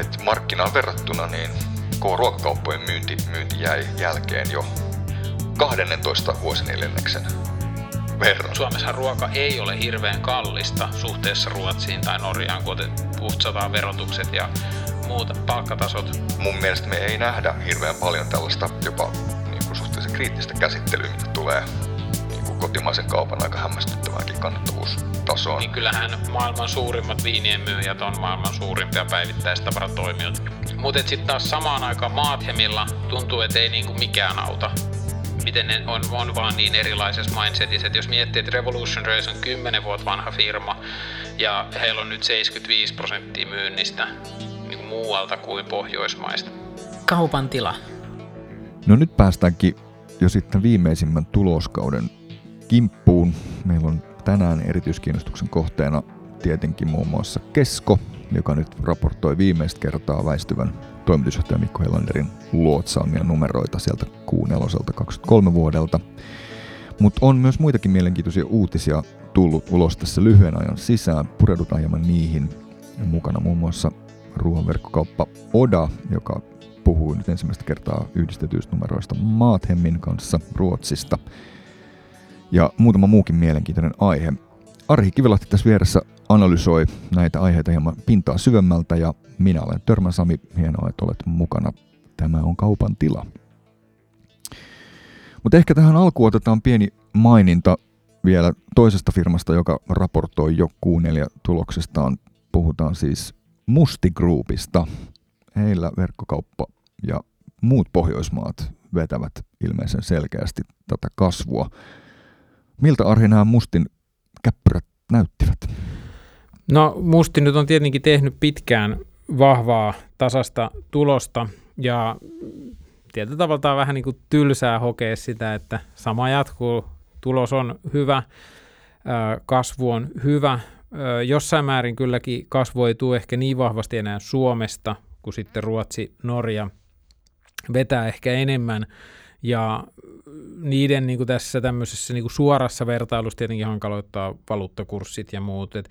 että markkinaan verrattuna niin K-ruokakauppojen myynti, myynti jäi jälkeen jo 12 vuosineljänneksen verran. Suomessa ruoka ei ole hirveän kallista suhteessa Ruotsiin tai Norjaan, kun puhtsataan verotukset ja muut palkkatasot. Mun mielestä me ei nähdä hirveän paljon tällaista jopa niin kuin suhteellisen kriittistä käsittelyä, mitä tulee kotimaisen kaupan aika hämmästyttäväänkin kannattavuustasoon. Niin kyllähän maailman suurimmat viinien myyjät on maailman suurimpia päivittäistavaratoimijoita. Mutta sitten taas samaan aikaan Maathemilla tuntuu, että ei niinku mikään auta miten ne on, on vaan niin erilaisessa mindsetissä, että jos miettii, että Revolution Race on 10 vuotta vanha firma ja heillä on nyt 75 prosenttia myynnistä niin kuin muualta kuin Pohjoismaista. Kaupan tila. No nyt päästäänkin jo sitten viimeisimmän tuloskauden kimppuun. Meillä on tänään erityiskiinnostuksen kohteena tietenkin muun muassa Kesko, joka nyt raportoi viimeistä kertaa väistyvän toimitusjohtaja Mikko Helanderin luotsaamia numeroita sieltä kuun 23 vuodelta. Mutta on myös muitakin mielenkiintoisia uutisia tullut ulos tässä lyhyen ajan sisään. Pureudutaan hieman niihin. Mukana muun muassa ruoanverkkokauppa Oda, joka puhuu nyt ensimmäistä kertaa yhdistetyistä numeroista Maathemmin kanssa Ruotsista. Ja muutama muukin mielenkiintoinen aihe. Arhi Kivilahti tässä vieressä analysoi näitä aiheita hieman pintaa syvemmältä ja minä olen Törmän Sami. Hienoa, että olet mukana. Tämä on kaupan tila. Mutta ehkä tähän alkuun otetaan pieni maininta vielä toisesta firmasta, joka raportoi jo Q4 tuloksestaan. Puhutaan siis Musti Groupista. Heillä verkkokauppa ja muut Pohjoismaat vetävät ilmeisen selkeästi tätä kasvua. Miltä Arhi nämä Mustin käppyrät näyttivät? No Musti nyt on tietenkin tehnyt pitkään vahvaa tasasta tulosta ja tietyllä tavalla vähän niin kuin tylsää hokea sitä, että sama jatkuu, tulos on hyvä, kasvu on hyvä. Jossain määrin kylläkin kasvu ei tule ehkä niin vahvasti enää Suomesta, kuin sitten Ruotsi, Norja vetää ehkä enemmän. Ja niiden niin kuin tässä tämmöisessä niin kuin suorassa vertailussa tietenkin hankaloittaa valuuttakurssit ja muut. Et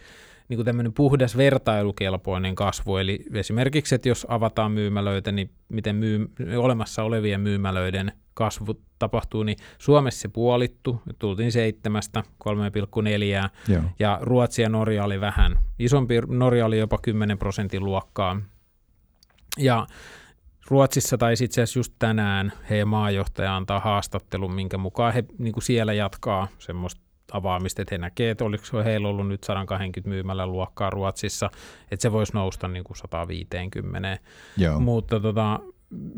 niin kuin tämmöinen puhdas vertailukelpoinen kasvu, eli esimerkiksi, että jos avataan myymälöitä, niin miten myy, olemassa olevien myymälöiden kasvu tapahtuu, niin Suomessa se puolittu, tultiin seitsemästä 3,4, ja Ruotsi ja Norja oli vähän isompi, Norja oli jopa 10 prosentin luokkaa, ja Ruotsissa tai itse asiassa just tänään heidän maajohtaja antaa haastattelun, minkä mukaan he niin kuin siellä jatkaa semmoista avaamista, että he näkee, että oliko heillä ollut nyt 120 myymällä luokkaa Ruotsissa, että se voisi nousta niin kuin 150. Joo. Mutta tota,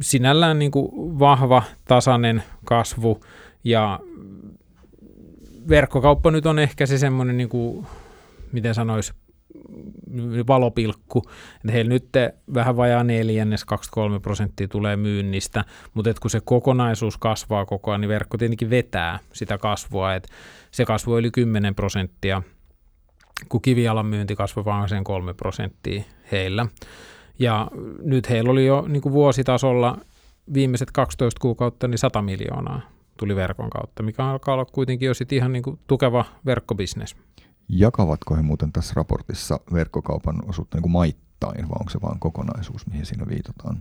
sinällään niin kuin vahva, tasainen kasvu ja verkkokauppa nyt on ehkä se semmoinen, niin kuin, miten sanoisi, valopilkku. Että heillä nyt vähän vajaa neljännes, 23 prosenttia tulee myynnistä, mutta kun se kokonaisuus kasvaa koko ajan, niin verkko tietenkin vetää sitä kasvua, että se kasvoi yli 10 prosenttia, kun kivialan myynti kasvoi vain sen 3 prosenttia heillä. Ja nyt heillä oli jo niin kuin vuositasolla viimeiset 12 kuukautta niin 100 miljoonaa tuli verkon kautta, mikä alkaa olla kuitenkin jo sit ihan niin kuin tukeva verkkobisnes. Jakavatko he muuten tässä raportissa verkkokaupan osuutta niin kuin maittain, vai onko se vain kokonaisuus, mihin siinä viitataan?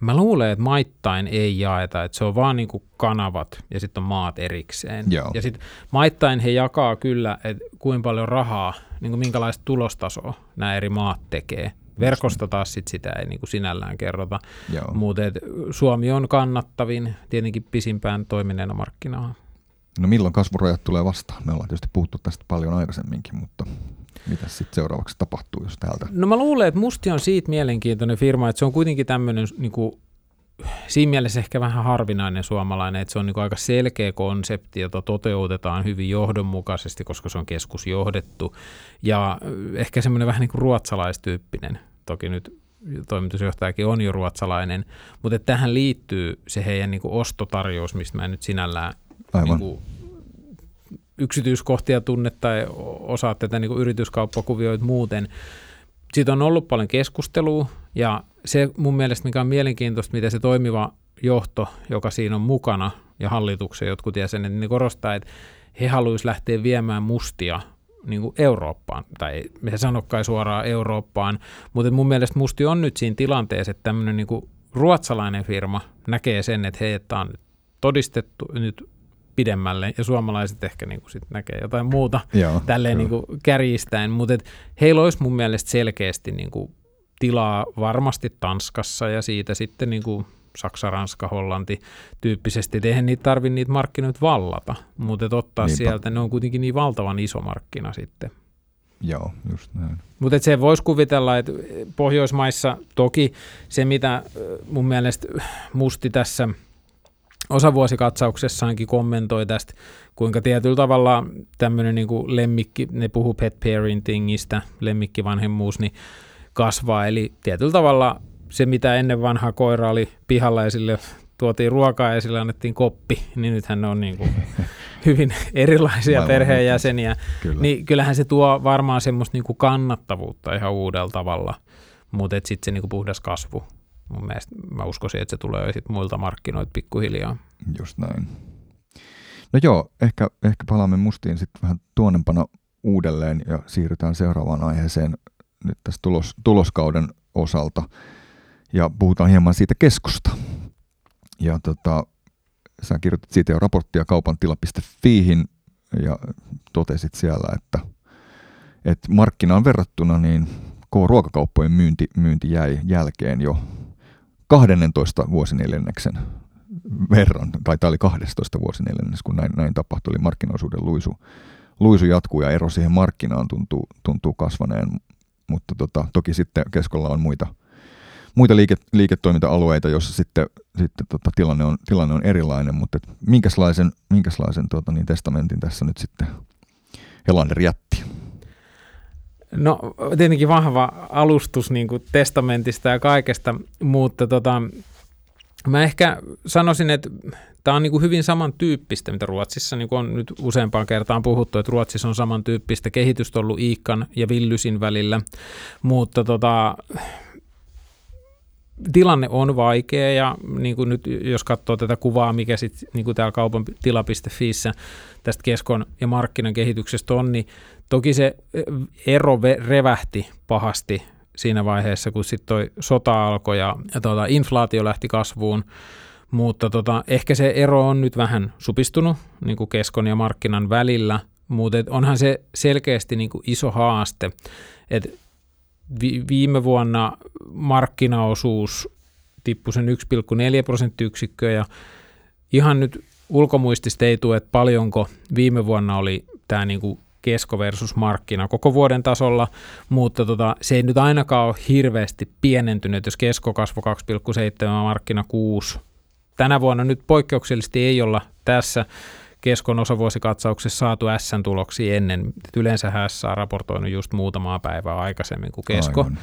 Mä luulen, että maittain ei jaeta, että se on vaan niin kuin kanavat ja sitten on maat erikseen. Joo. Ja sitten maittain he jakaa kyllä, että kuinka paljon rahaa, niin kuin minkälaista tulostasoa nämä eri maat tekee. Verkosta taas sit sitä ei niin kuin sinällään kerrota, mutta Suomi on kannattavin, tietenkin pisimpään toimineena markkinaa. No milloin kasvurajat tulee vastaan? Me ollaan tietysti puhuttu tästä paljon aikaisemminkin, mutta mitä sitten seuraavaksi tapahtuu, jos täältä? No mä luulen, että Musti on siitä mielenkiintoinen firma, että se on kuitenkin tämmöinen niin kuin, siinä mielessä ehkä vähän harvinainen suomalainen, että se on niin aika selkeä konsepti, jota toteutetaan hyvin johdonmukaisesti, koska se on keskusjohdettu ja ehkä semmoinen vähän niin kuin ruotsalaistyyppinen. Toki nyt toimitusjohtajakin on jo ruotsalainen, mutta tähän liittyy se heidän niin ostotarjous, mistä mä en nyt sinällään Aivan. Niin kuin yksityiskohtia tunne tai osaa tätä niin yrityskauppakuvioita muuten. Siitä on ollut paljon keskustelua ja se mun mielestä, mikä on mielenkiintoista, mitä se toimiva johto, joka siinä on mukana ja hallituksen jotkut jäsenet, niin korostaa, että he haluaisivat lähteä viemään mustia niin kuin Eurooppaan, tai se sanokkai suoraan Eurooppaan, mutta mun mielestä Musti on nyt siinä tilanteessa, että tämmöinen niin ruotsalainen firma näkee sen, että hei, että on todistettu nyt pidemmälle, ja suomalaiset ehkä niin kuin sit näkee jotain muuta Joo, tälleen niin kuin kärjistäen, mutta heillä olisi mun mielestä selkeästi niin kuin tilaa varmasti Tanskassa ja siitä sitten niin kuin Saksa, Ranska, Hollanti tyyppisesti. Et eihän niitä tarvitse niitä markkinoita vallata, mutta ottaa Niinpä. sieltä, ne on kuitenkin niin valtavan iso markkina sitten. Joo, just näin. Mutta se voisi kuvitella, että Pohjoismaissa toki se, mitä mun mielestä Musti tässä osavuosikatsauksessaankin kommentoi tästä, kuinka tietyllä tavalla tämmöinen niin lemmikki, ne puhuu pet parentingistä, lemmikkivanhemmuus, niin kasvaa. Eli tietyllä tavalla se, mitä ennen vanhaa koira oli pihalla ja sille tuotiin ruokaa ja sille annettiin koppi, niin nythän ne on niin kuin hyvin erilaisia Maailman perheenjäseniä. Kyllä. Niin kyllähän se tuo varmaan semmoista niin kuin kannattavuutta ihan uudella tavalla, mutta sitten se niin kuin puhdas kasvu. Mun mielestä mä uskoisin, että se tulee sitten muilta markkinoilta pikkuhiljaa. Just näin. No joo, ehkä, ehkä palaamme mustiin sitten vähän tuonnempana uudelleen ja siirrytään seuraavaan aiheeseen nyt tässä tulos, tuloskauden osalta ja puhutaan hieman siitä keskosta. Ja tota, sä kirjoitit siitä jo raporttia kaupantila.fiihin ja totesit siellä, että, että markkinaan verrattuna niin K-ruokakauppojen myynti, myynti jäi jälkeen jo 12 vuosineljänneksen verran, tai tämä oli 12 vuosineljännes, kun näin, näin tapahtui, eli markkinaosuuden luisu, luisu jatkuu ja ero siihen markkinaan tuntuu, tuntuu kasvaneen, mutta tota, toki sitten keskolla on muita, muita liike, liiketoiminta-alueita, joissa sitten, sitten tota, tilanne, on, tilanne on erilainen, mutta minkälaisen, minkälaisen tota, niin testamentin tässä nyt sitten Helander jätti? No tietenkin vahva alustus niin kuin testamentista ja kaikesta, mutta tota, mä ehkä sanoisin, että tämä on niin kuin hyvin samantyyppistä, mitä Ruotsissa niin kuin on nyt useampaan kertaan puhuttu, että Ruotsissa on samantyyppistä. Kehitystä ollut Iikan ja Villysin välillä, mutta tota, tilanne on vaikea ja niin kuin nyt jos katsoo tätä kuvaa, mikä sitten niin kuin täällä kaupan tila.fiissä tästä keskon ja markkinan kehityksestä on, niin toki se ero revähti pahasti siinä vaiheessa, kun sitten toi sota alkoi ja, ja tuota, inflaatio lähti kasvuun, mutta tota, ehkä se ero on nyt vähän supistunut niin kuin keskon ja markkinan välillä, mutta onhan se selkeästi niin kuin iso haaste, että vi- viime vuonna markkinaosuus tippui sen 1,4 prosenttiyksikköä ja ihan nyt ulkomuistista ei tule, että paljonko viime vuonna oli tämä niin kuin kesko versus markkina koko vuoden tasolla, mutta tota, se ei nyt ainakaan ole hirveästi pienentynyt, jos kesko kasvoi 2,7, markkina 6. Tänä vuonna nyt poikkeuksellisesti ei olla tässä keskon osavuosikatsauksessa saatu S-tuloksia ennen. Yleensä S on raportoinut just muutamaa päivää aikaisemmin kuin kesko. Aivan,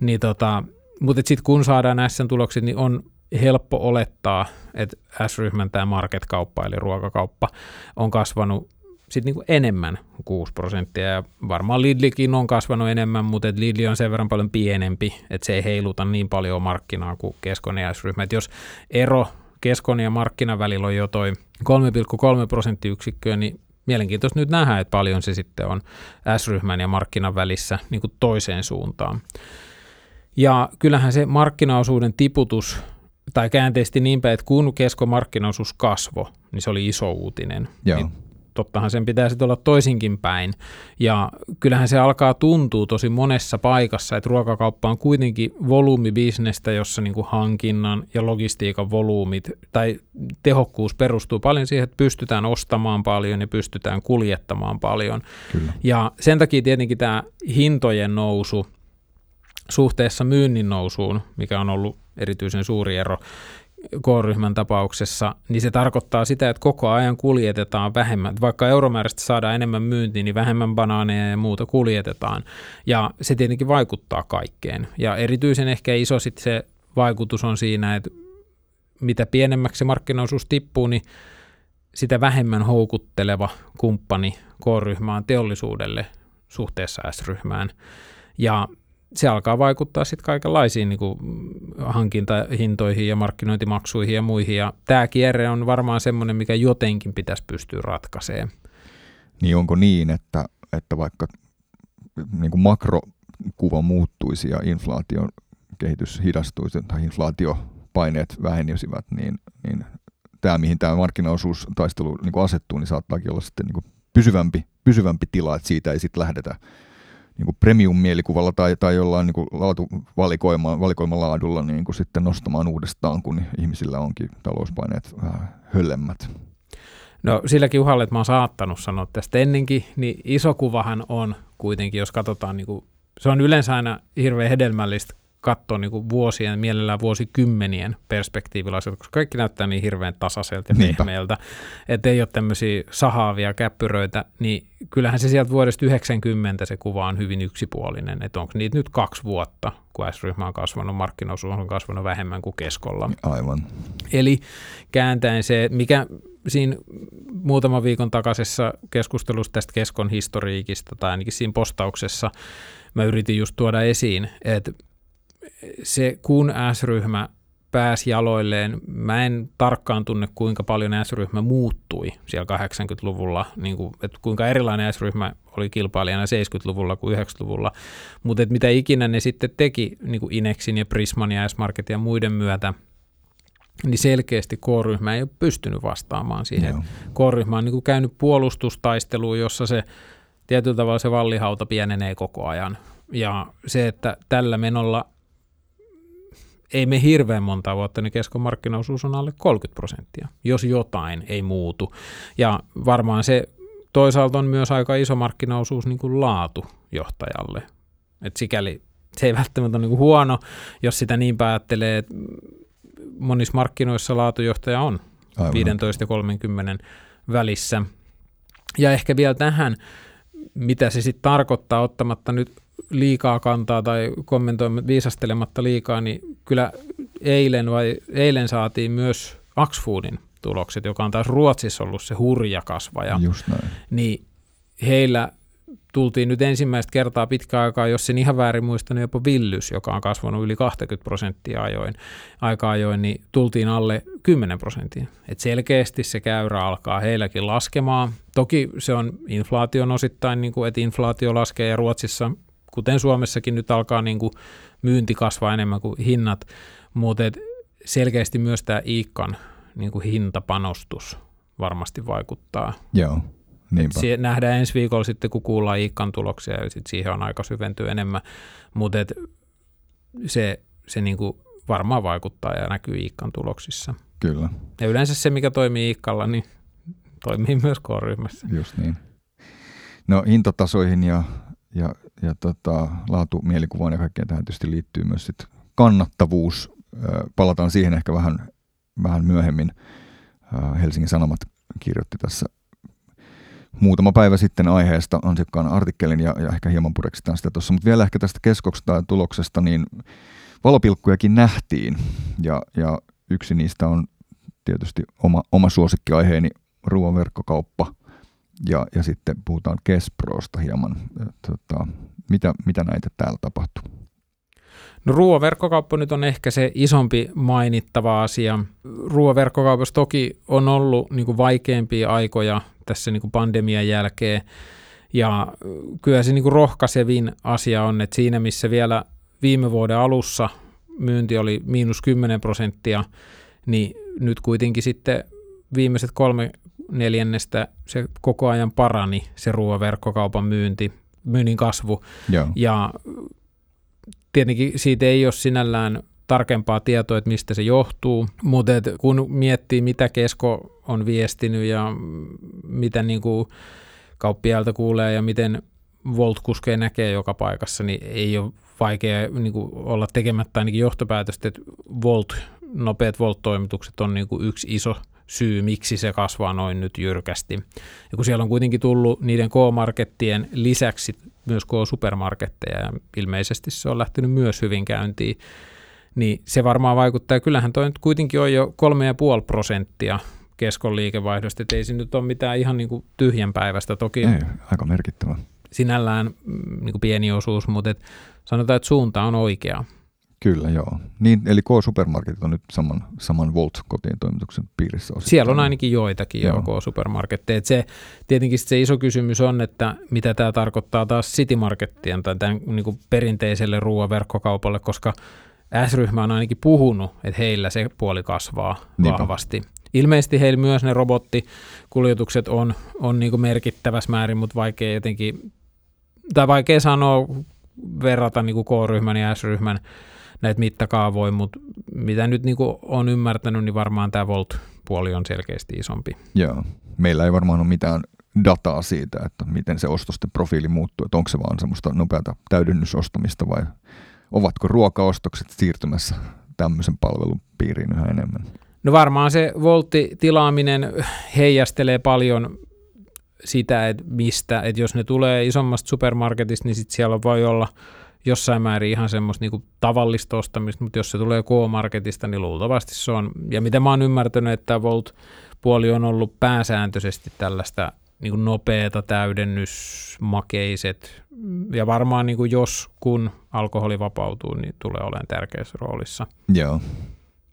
niin tota, mutta sitten kun saadaan S-tulokset, niin on helppo olettaa, että S-ryhmän tämä market-kauppa eli ruokakauppa on kasvanut sitten niinku enemmän 6 prosenttia. Ja varmaan Lidlikin on kasvanut enemmän, mutta et Lidli on sen verran paljon pienempi, että se ei heiluta niin paljon markkinaa kuin Keskon ja S-ryhmä. Et jos ero keskon ja markkinan välillä on jo toi 3,3 prosenttiyksikköä, niin mielenkiintoista nyt nähdä, että paljon se sitten on S-ryhmän ja markkinan välissä niin kuin toiseen suuntaan. Ja kyllähän se markkinaosuuden tiputus, tai käänteisesti niinpä, että kun keskon markkinaosuus kasvo, niin se oli iso uutinen. Joo. Niin tottahan sen pitäisi olla toisinkin päin. Ja kyllähän se alkaa tuntua tosi monessa paikassa, että ruokakauppa on kuitenkin volyymibisnestä, jossa niin kuin hankinnan ja logistiikan volyymit tai tehokkuus perustuu paljon siihen, että pystytään ostamaan paljon ja pystytään kuljettamaan paljon. Kyllä. Ja sen takia tietenkin tämä hintojen nousu suhteessa myynnin nousuun, mikä on ollut erityisen suuri ero, K-ryhmän tapauksessa, niin se tarkoittaa sitä, että koko ajan kuljetetaan vähemmän. Vaikka euromääräisesti saadaan enemmän myyntiä, niin vähemmän banaaneja ja muuta kuljetetaan. Ja se tietenkin vaikuttaa kaikkeen. Ja erityisen ehkä iso sitten se vaikutus on siinä, että mitä pienemmäksi markkinaosuus tippuu, niin sitä vähemmän houkutteleva kumppani K-ryhmään teollisuudelle suhteessa S-ryhmään. Ja se alkaa vaikuttaa sitten kaikenlaisiin niin kuin hankintahintoihin ja markkinointimaksuihin ja muihin. Ja tämä kierre on varmaan semmoinen, mikä jotenkin pitäisi pystyä ratkaisemaan. Niin onko niin, että, että vaikka niin kuin makrokuva muuttuisi ja inflaation kehitys hidastuisi tai inflaatiopaineet vähenisivät, niin, niin tämä, mihin tämä markkinaosuustaistelu niin kuin asettuu, niin saattaakin olla sitten niin kuin pysyvämpi, pysyvämpi tila, että siitä ei sitten lähdetä niin kuin premium-mielikuvalla tai, tai jollain niin kuin laatuvalikoima, valikoimalaadulla niin kuin sitten nostamaan uudestaan, kun ihmisillä onkin talouspaineet vähän höllemmät. No silläkin uhalla, että mä oon saattanut sanoa tästä ennenkin, niin iso kuvahan on kuitenkin, jos katsotaan, niin kuin, se on yleensä aina hirveän hedelmällistä katsoa niin kuin vuosien, mielellään vuosikymmenien perspektiivillä koska kaikki näyttää niin hirveän tasaiselta ja pehmeältä, että ei ole tämmöisiä sahaavia käppyröitä, niin kyllähän se sieltä vuodesta 90 se kuva on hyvin yksipuolinen, että onko niitä nyt kaksi vuotta, kun S-ryhmä on kasvanut, markkinaosuus on kasvanut vähemmän kuin keskolla. Aivan. Eli kääntäen se, mikä siinä muutaman viikon takaisessa keskustelussa tästä keskon historiikista, tai ainakin siinä postauksessa, mä yritin just tuoda esiin, että se kun S-ryhmä pääsi jaloilleen, mä en tarkkaan tunne kuinka paljon S-ryhmä muuttui siellä 80-luvulla, niin kuin, että kuinka erilainen S-ryhmä oli kilpailijana 70-luvulla kuin 90-luvulla, mutta mitä ikinä ne sitten teki niin kuin Inexin ja Prisman ja S-Marketin ja muiden myötä, niin selkeästi K-ryhmä ei ole pystynyt vastaamaan siihen. K-ryhmä on niin kuin käynyt puolustustaisteluun, jossa se tietyllä tavalla se vallihauta pienenee koko ajan. Ja se, että tällä menolla ei me hirveän monta vuotta, niin keskon markkinaosuus on alle 30 prosenttia, jos jotain ei muutu. Ja varmaan se toisaalta on myös aika iso markkinaosuus niin kuin laatujohtajalle. Et sikäli se ei välttämättä ole niin kuin huono, jos sitä niin päättelee, että monissa markkinoissa laatujohtaja on Aivan. 15 ja 30 välissä. Ja ehkä vielä tähän, mitä se sitten tarkoittaa, ottamatta nyt liikaa kantaa tai kommentoimatta viisastelematta liikaa, niin kyllä eilen, vai, eilen saatiin myös Axfoodin tulokset, joka on taas Ruotsissa ollut se hurja kasvaja. Just näin. Niin heillä tultiin nyt ensimmäistä kertaa pitkään aikaa, jos sen ihan väärin muista, niin jopa Villys, joka on kasvanut yli 20 prosenttia ajoin, aika ajoin, niin tultiin alle 10 prosenttia. Et selkeästi se käyrä alkaa heilläkin laskemaan. Toki se on inflaation osittain, niin kuin, että inflaatio laskee ja Ruotsissa kuten Suomessakin nyt alkaa niin kuin myynti kasvaa enemmän kuin hinnat, mutta selkeästi myös tämä Iikan niin kuin hintapanostus varmasti vaikuttaa. Joo, niinpä. Sie- nähdään ensi viikolla sitten, kun kuullaan Iikan tuloksia ja sitten siihen on aika syventyä enemmän, mutta se, se niin kuin varmaan vaikuttaa ja näkyy Iikan tuloksissa. Kyllä. Ja yleensä se, mikä toimii Iikalla, niin toimii myös K-ryhmässä. Just niin. No hintatasoihin ja ja, ja tota, mielikuvaan ja kaikkeen tähän tietysti liittyy myös sit kannattavuus. Palataan siihen ehkä vähän, vähän myöhemmin. Helsingin Sanomat kirjoitti tässä muutama päivä sitten aiheesta ansiokkaan artikkelin ja, ja ehkä hieman pureksitaan sitä tuossa, mutta vielä ehkä tästä keskoksesta ja tuloksesta, niin valopilkkujakin nähtiin ja, ja yksi niistä on tietysti oma, oma suosikkiaiheeni ruoan verkkokauppa – ja, ja sitten puhutaan Kesprosta hieman. Tota, mitä, mitä näitä täällä tapahtuu? No ruoaverkkokauppa nyt on ehkä se isompi mainittava asia. Ruoaverkkokaupassa toki on ollut niin kuin vaikeampia aikoja tässä niin kuin pandemian jälkeen. Ja kyllä se niin kuin rohkaisevin asia on, että siinä missä vielä viime vuoden alussa myynti oli miinus 10 prosenttia, niin nyt kuitenkin sitten viimeiset kolme neljännestä se koko ajan parani, se ruoaverkkokaupan myynti, myynnin kasvu. Joo. Ja tietenkin siitä ei ole sinällään tarkempaa tietoa, että mistä se johtuu, mutta kun miettii, mitä Kesko on viestinyt ja mitä niin kuin kauppiailta kuulee ja miten volt näkee joka paikassa, niin ei ole vaikea niin kuin olla tekemättä ainakin johtopäätöstä, että Volt, nopeat Volt-toimitukset on niin kuin yksi iso syy, miksi se kasvaa noin nyt jyrkästi. Ja kun siellä on kuitenkin tullut niiden K-markettien lisäksi myös K-supermarketteja, ja ilmeisesti se on lähtenyt myös hyvin käyntiin, niin se varmaan vaikuttaa. Kyllähän toi nyt kuitenkin on jo 3,5 prosenttia keskon liikevaihdosta, että ei se nyt ole mitään ihan niin kuin tyhjän päivästä. Toki ei, aika merkittävä. Sinällään mm, niin kuin pieni osuus, mutta et sanotaan, että suunta on oikea. Kyllä, joo. Niin, eli K-supermarketit on nyt saman, saman Volt-kotien toimituksen piirissä. Osittain. Siellä on ainakin joitakin joo. K-supermarketteja. Se, tietenkin se iso kysymys on, että mitä tämä tarkoittaa taas City Markettien tai tämän niin kuin perinteiselle ruoaverkkokaupalle, koska S-ryhmä on ainakin puhunut, että heillä se puoli kasvaa Niinpä. vahvasti. Ilmeisesti heillä myös ne robottikuljetukset on, on niin kuin merkittävässä määrin, mutta vaikea jotenkin, tai vaikea sanoa verrata niin kuin K-ryhmän ja S-ryhmän näitä mittakaavoja, mutta mitä nyt niin on ymmärtänyt, niin varmaan tämä Volt-puoli on selkeästi isompi. Joo. Meillä ei varmaan ole mitään dataa siitä, että miten se ostosten profiili muuttuu, että onko se vaan semmoista nopeata täydennysostamista vai ovatko ruokaostokset siirtymässä tämmöisen palvelun piiriin yhä enemmän? No varmaan se voltti-tilaaminen heijastelee paljon sitä, että mistä, että jos ne tulee isommasta supermarketista, niin sitten siellä voi olla jossain määrin ihan semmoista niinku tavallista ostamista, mutta jos se tulee K-marketista, niin luultavasti se on, ja mitä mä oon ymmärtänyt, että Volt-puoli on ollut pääsääntöisesti tällaista niin kuin nopeata täydennysmakeiset, ja varmaan niin kuin jos kun alkoholi vapautuu, niin tulee olemaan tärkeässä roolissa. Joo.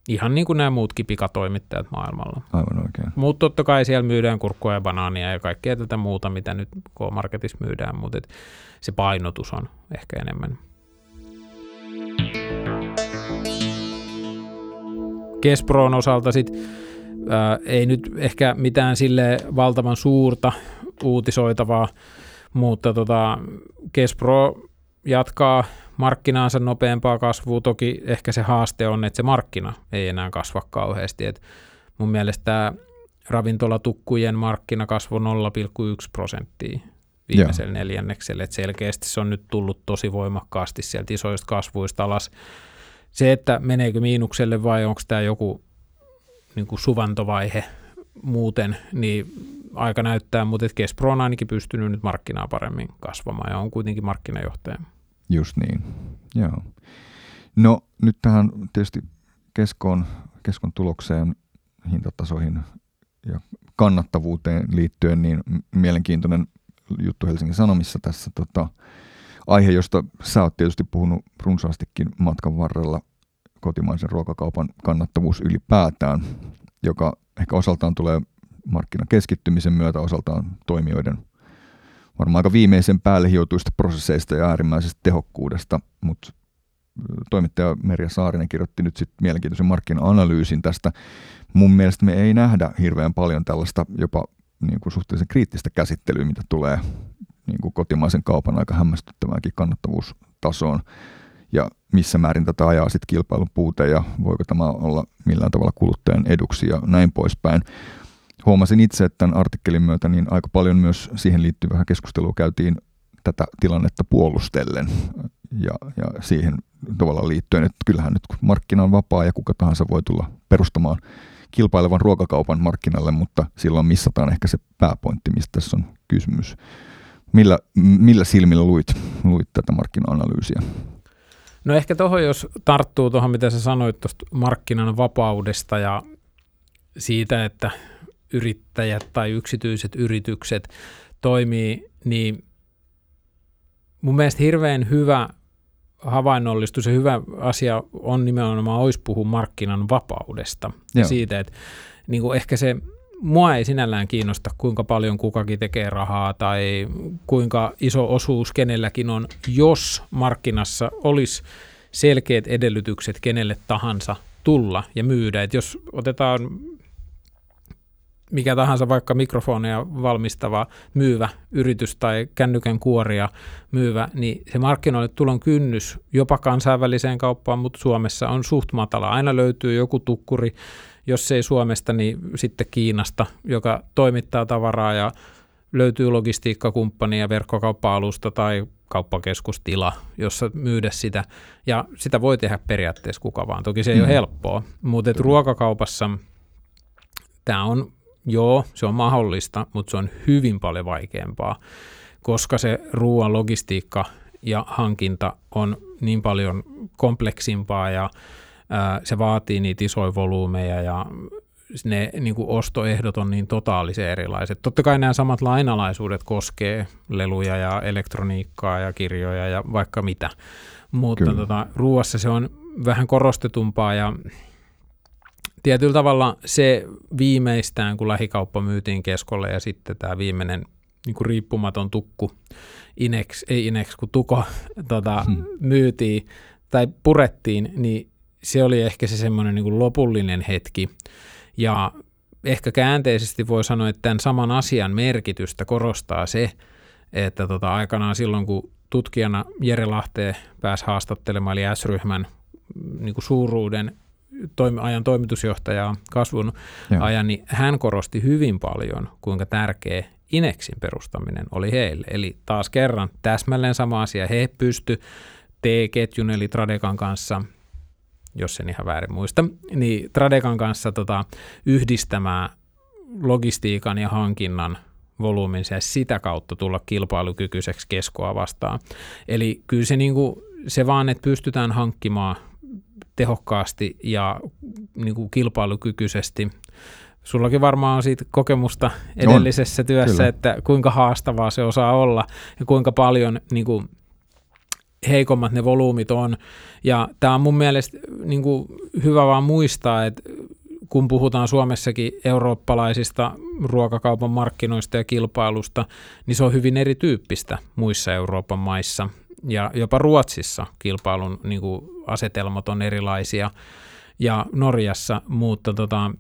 Ihan niin kuin nämä muutkin pikatoimittajat maailmalla. Aivan oikein. Mutta totta kai siellä myydään kurkkua ja banaania ja kaikkea tätä muuta, mitä nyt K-Marketissa myydään, mutta se painotus on ehkä enemmän. Kesproon osalta sit, ää, ei nyt ehkä mitään sille valtavan suurta uutisoitavaa, mutta tota, Kespro jatkaa markkinaansa nopeampaa kasvua. Toki ehkä se haaste on, että se markkina ei enää kasva kauheasti. Et mun mielestä tämä ravintolatukkujen markkina kasvoi 0,1 prosenttia viimeisellä Joo. neljänneksellä. Et selkeästi se on nyt tullut tosi voimakkaasti sieltä isoista kasvuista alas. Se, että meneekö miinukselle vai onko tämä joku niin kuin suvantovaihe muuten, niin aika näyttää, mutta Kespro on ainakin pystynyt nyt markkinaa paremmin kasvamaan ja on kuitenkin markkinajohtaja. Just niin, joo. No nyt tähän tietysti keskoon, keskon tulokseen, hintatasoihin ja kannattavuuteen liittyen, niin mielenkiintoinen juttu Helsingin Sanomissa tässä tota, aihe, josta sä oot tietysti puhunut runsaastikin matkan varrella, kotimaisen ruokakaupan kannattavuus ylipäätään, joka ehkä osaltaan tulee markkinan keskittymisen myötä, osaltaan toimijoiden varmaan aika viimeisen päälle hiotuista prosesseista ja äärimmäisestä tehokkuudesta, mutta toimittaja Merja Saarinen kirjoitti nyt sitten mielenkiintoisen markkina-analyysin tästä. Mun mielestä me ei nähdä hirveän paljon tällaista jopa niin kuin suhteellisen kriittistä käsittelyä, mitä tulee niin kuin kotimaisen kaupan aika hämmästyttäväänkin kannattavuustasoon. Ja missä määrin tätä ajaa sitten kilpailun puute ja voiko tämä olla millään tavalla kuluttajan eduksi ja näin poispäin huomasin itse, että tämän artikkelin myötä niin aika paljon myös siihen liittyvää keskustelua käytiin tätä tilannetta puolustellen ja, ja siihen tavallaan liittyen, että kyllähän nyt markkina on vapaa ja kuka tahansa voi tulla perustamaan kilpailevan ruokakaupan markkinalle, mutta silloin missataan ehkä se pääpointti, mistä tässä on kysymys. Millä, millä silmillä luit, luit tätä markkina-analyysiä? No ehkä tuohon, jos tarttuu tuohon, mitä sä sanoit tuosta markkinan vapaudesta ja siitä, että yrittäjät tai yksityiset yritykset toimii, niin mun mielestä hirveän hyvä havainnollistus ja hyvä asia on nimenomaan olisi puhua markkinan vapaudesta. Ja siitä, että niin kuin ehkä se mua ei sinällään kiinnosta, kuinka paljon kukakin tekee rahaa tai kuinka iso osuus kenelläkin on, jos markkinassa olisi selkeät edellytykset kenelle tahansa tulla ja myydä. Et jos otetaan mikä tahansa vaikka mikrofoneja valmistava myyvä yritys tai kännykän kuoria myyvä, niin se markkinoille tulon kynnys jopa kansainväliseen kauppaan, mutta Suomessa on suht matala. Aina löytyy joku tukkuri, jos ei Suomesta, niin sitten Kiinasta, joka toimittaa tavaraa ja löytyy logistiikkakumppani ja verkkokauppa-alusta tai kauppakeskustila, jossa myydä sitä. Ja sitä voi tehdä periaatteessa kuka vaan. Toki se ei mm. ole helppoa, mutta ruokakaupassa tämä on Joo, se on mahdollista, mutta se on hyvin paljon vaikeampaa, koska se ruoan logistiikka ja hankinta on niin paljon kompleksimpaa ja ää, se vaatii niitä isoja volyymeja ja ne niin kuin ostoehdot on niin totaalisen erilaiset. Totta kai nämä samat lainalaisuudet koskee leluja ja elektroniikkaa ja kirjoja ja vaikka mitä, mutta tota, ruuassa se on vähän korostetumpaa ja tietyllä tavalla se viimeistään, kun lähikauppa myytiin keskolle ja sitten tämä viimeinen niin kuin riippumaton tukku, Inex, ei Inex, kun Tuko tota, hmm. myytiin tai purettiin, niin se oli ehkä se semmoinen niin lopullinen hetki. Ja ehkä käänteisesti voi sanoa, että tämän saman asian merkitystä korostaa se, että tota, aikanaan silloin, kun tutkijana Jere Lahteen pääsi haastattelemaan, eli S-ryhmän niin kuin suuruuden toimi, ajan toimitusjohtajaa kasvun Joo. ajan, niin hän korosti hyvin paljon, kuinka tärkeä Inexin perustaminen oli heille. Eli taas kerran täsmälleen sama asia. He pysty T-ketjun eli Tradekan kanssa, jos en ihan väärin muista, niin Tradekan kanssa tota, yhdistämään logistiikan ja hankinnan volyymin ja sitä kautta tulla kilpailukykyiseksi keskoa vastaan. Eli kyllä se, niin kuin, se vaan, että pystytään hankkimaan tehokkaasti ja niin kuin kilpailukykyisesti. Sullakin varmaan on siitä kokemusta edellisessä on, työssä, kyllä. että kuinka haastavaa se osaa olla ja kuinka paljon niin kuin, heikommat ne volyymit on. Ja tämä on mun mielestä niin kuin, hyvä vaan muistaa, että kun puhutaan Suomessakin eurooppalaisista ruokakaupan markkinoista ja kilpailusta, niin se on hyvin erityyppistä muissa Euroopan maissa. Ja jopa Ruotsissa kilpailun niin kuin asetelmat on erilaisia. Ja Norjassa, mutta tota,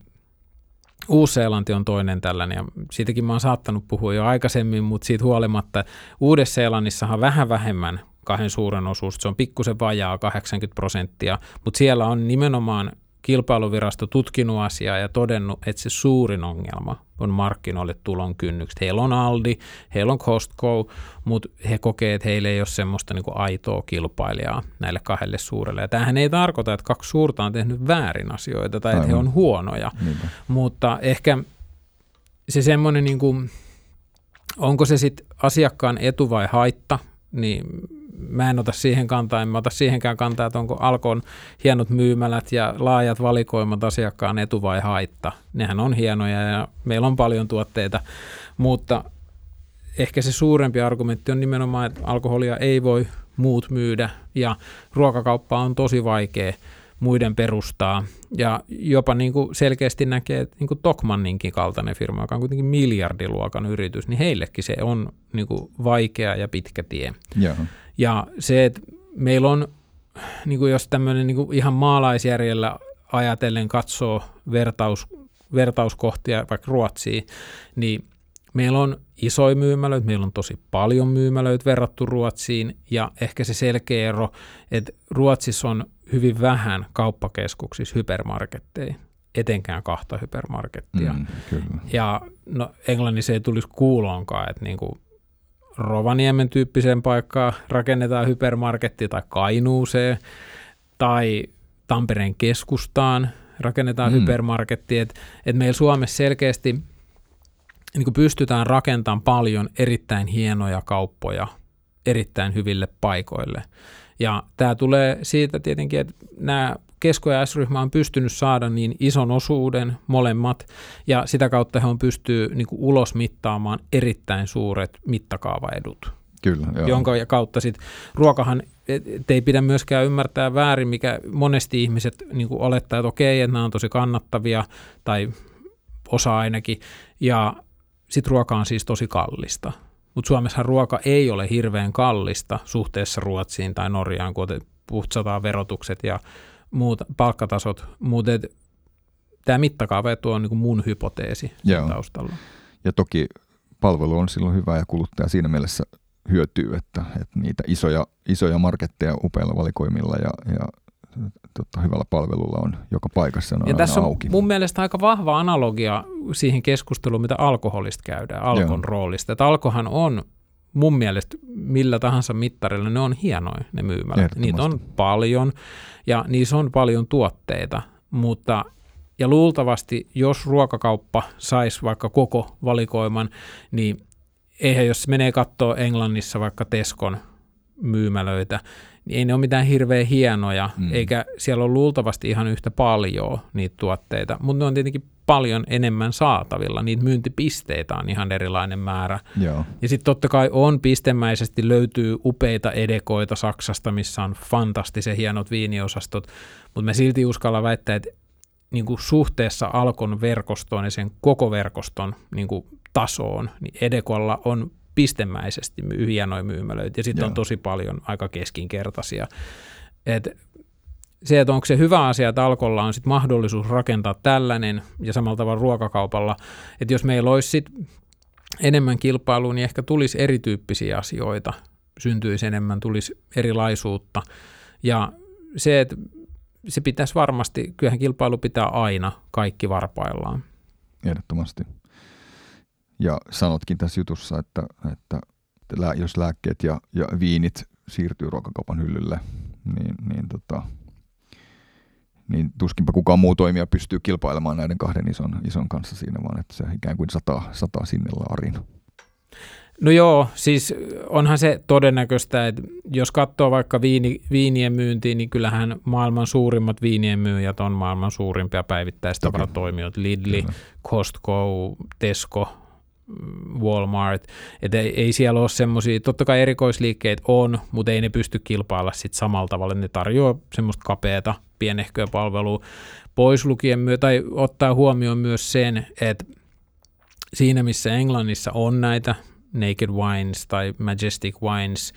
Uusi-Seelanti on toinen tällainen, ja siitäkin mä oon saattanut puhua jo aikaisemmin, mutta siitä huolimatta Uudessa-Seelannissahan vähän vähemmän kahden suuren osuus, se on pikkusen vajaa 80 prosenttia, mutta siellä on nimenomaan kilpailuvirasto tutkinut asiaa ja todennut, että se suurin ongelma on markkinoille tulon kynnykset. Heillä on Aldi, heillä on Costco, mutta he kokee, että heillä ei ole semmoista niin aitoa kilpailijaa näille kahdelle suurelle. Ja tämähän ei tarkoita, että kaksi suurta on tehnyt väärin asioita tai Aivan. että he on huonoja, Niinpä. mutta ehkä se semmoinen, niin kuin, onko se sitten asiakkaan etu vai haitta, niin mä en ota siihen kantaa, en mä ota siihenkään kantaa, että onko Alkon hienot myymälät ja laajat valikoimat asiakkaan etu vai haitta. Nehän on hienoja ja meillä on paljon tuotteita, mutta ehkä se suurempi argumentti on nimenomaan, että alkoholia ei voi muut myydä ja ruokakauppa on tosi vaikea muiden perustaa. Ja jopa niin kuin selkeästi näkee, että niin kuin Tokmanninkin kaltainen firma, joka on kuitenkin miljardiluokan yritys, niin heillekin se on niin kuin vaikea ja pitkä tie. Joo. Ja se, että meillä on, niin kuin jos tämmöinen niin kuin ihan maalaisjärjellä ajatellen katsoo vertaus, vertauskohtia vaikka Ruotsiin, niin meillä on isoja myymälöitä, meillä on tosi paljon myymälöitä verrattu Ruotsiin, ja ehkä se selkeä ero, että Ruotsissa on hyvin vähän kauppakeskuksissa hypermarketteja, etenkään kahta hypermarkettia. Mm, kyllä. Ja no, Englannissa ei tulisi kuuloonkaan, että niinku Rovaniemen tyyppiseen paikkaan rakennetaan hypermarketti tai Kainuuseen tai Tampereen keskustaan rakennetaan mm. hypermarketti. Että et meillä Suomessa selkeästi niin kuin pystytään rakentamaan paljon erittäin hienoja kauppoja erittäin hyville paikoille. Ja tämä tulee siitä tietenkin, että nämä Kesko- ja S-ryhmä on pystynyt saada niin ison osuuden molemmat, ja sitä kautta he on pystyy niin kuin ulos mittaamaan erittäin suuret mittakaavaedut. Kyllä, joo. Jonka kautta sitten ruokahan et ei pidä myöskään ymmärtää väärin, mikä monesti ihmiset niin olettaa, että okei, että nämä on tosi kannattavia, tai osa ainakin, ja sitten ruoka on siis tosi kallista. Mutta Suomessa ruoka ei ole hirveän kallista suhteessa Ruotsiin tai Norjaan, kun putsataan verotukset ja muut palkkatasot, mutta tämä mittakaava tuo niin kuin mun hypoteesi Joo. taustalla. Ja toki palvelu on silloin hyvä ja kuluttaja siinä mielessä hyötyy, että, että niitä isoja, isoja marketteja upeilla valikoimilla ja, ja totta, hyvällä palvelulla on joka paikassa on Ja tässä on auki. mun mielestä aika vahva analogia siihen keskusteluun, mitä alkoholista käydään, alkon Joo. roolista. Että alkohan on mun mielestä millä tahansa mittarilla ne on hienoja ne myymälät. Niitä on paljon ja niissä on paljon tuotteita, mutta ja luultavasti, jos ruokakauppa saisi vaikka koko valikoiman, niin eihän jos menee katsoa Englannissa vaikka Teskon myymälöitä, ei ne ole mitään hirveän hienoja, mm. eikä siellä ole luultavasti ihan yhtä paljon niitä tuotteita, mutta ne on tietenkin paljon enemmän saatavilla. Niitä myyntipisteitä on ihan erilainen määrä. Joo. Ja sitten totta kai on pistemäisesti löytyy upeita edekoita Saksasta, missä on fantastisen hienot viiniosastot, mutta mä silti uskalla väittää, että niin kuin suhteessa Alkon verkostoon ja sen koko verkoston niin kuin tasoon, niin Edekolla on pistemäisesti hienoja myymälöitä ja sitten on tosi paljon aika keskinkertaisia. Et se, että onko se hyvä asia, että Alkolla on sit mahdollisuus rakentaa tällainen ja samalla tavalla ruokakaupalla, että jos meillä olisi sit enemmän kilpailua, niin ehkä tulisi erityyppisiä asioita, syntyisi enemmän, tulisi erilaisuutta ja se, että se pitäisi varmasti, kyllähän kilpailu pitää aina kaikki varpaillaan. Ehdottomasti. Ja sanotkin tässä jutussa, että, että jos lääkkeet ja, ja viinit siirtyy ruokakaupan hyllylle, niin, niin, tota, niin tuskinpä kukaan muu toimija pystyy kilpailemaan näiden kahden ison, ison kanssa siinä, vaan että se ikään kuin sataa, sataa sinne laariin. No joo, siis onhan se todennäköistä, että jos katsoo vaikka viini, viinien myyntiin, niin kyllähän maailman suurimmat viinien myyjät on maailman suurimpia päivittäistavaratoimijoita. Lidli, Costco, Tesco, Walmart, että ei, ei siellä ole semmoisia, totta kai erikoisliikkeet on, mutta ei ne pysty kilpailla sit samalla tavalla, ne tarjoaa semmoista kapeata pienehköä palvelua, pois lukien myö, tai ottaa huomioon myös sen, että siinä missä Englannissa on näitä Naked Wines tai Majestic Wines,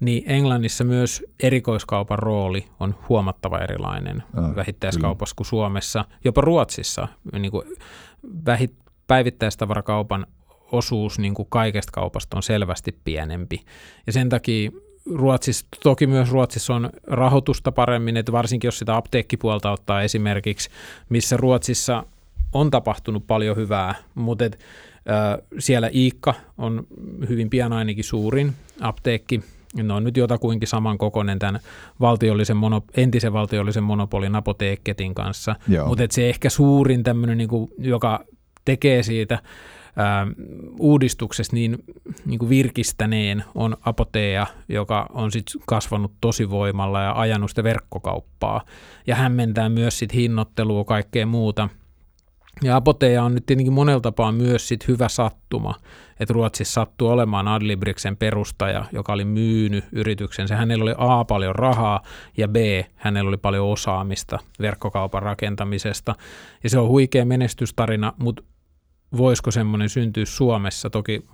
niin Englannissa myös erikoiskaupan rooli on huomattava erilainen ah, vähittäiskaupassa kuin Suomessa, jopa Ruotsissa. Niin kuin vähit, päivittäistavarakaupan osuus niin kuin kaikesta kaupasta on selvästi pienempi. Ja sen takia Ruotsissa, toki myös Ruotsissa on rahoitusta paremmin, että varsinkin jos sitä apteekkipuolta ottaa esimerkiksi, missä Ruotsissa on tapahtunut paljon hyvää, mutta et, äh, siellä Iikka on hyvin pian ainakin suurin apteekki, ne on nyt jotakuinkin saman kokoinen tämän valtiollisen mono, entisen valtiollisen monopolin apoteekketin kanssa, mutta se ehkä suurin tämmöinen, niin kuin, joka tekee siitä ää, uudistuksesta niin, niin kuin virkistäneen on Apotea, joka on sit kasvanut tosi voimalla ja ajanut sitä verkkokauppaa ja hämmentää myös sit hinnoittelua kaikkea muuta. Ja Apotea on nyt tietenkin monella tapaa myös sit hyvä sattuma, että Ruotsissa sattuu olemaan Adlibriksen perustaja, joka oli myynyt yrityksensä. Hänellä oli A paljon rahaa ja B hänellä oli paljon osaamista verkkokaupan rakentamisesta. Ja se on huikea menestystarina, mutta voisiko semmoinen syntyä Suomessa. Toki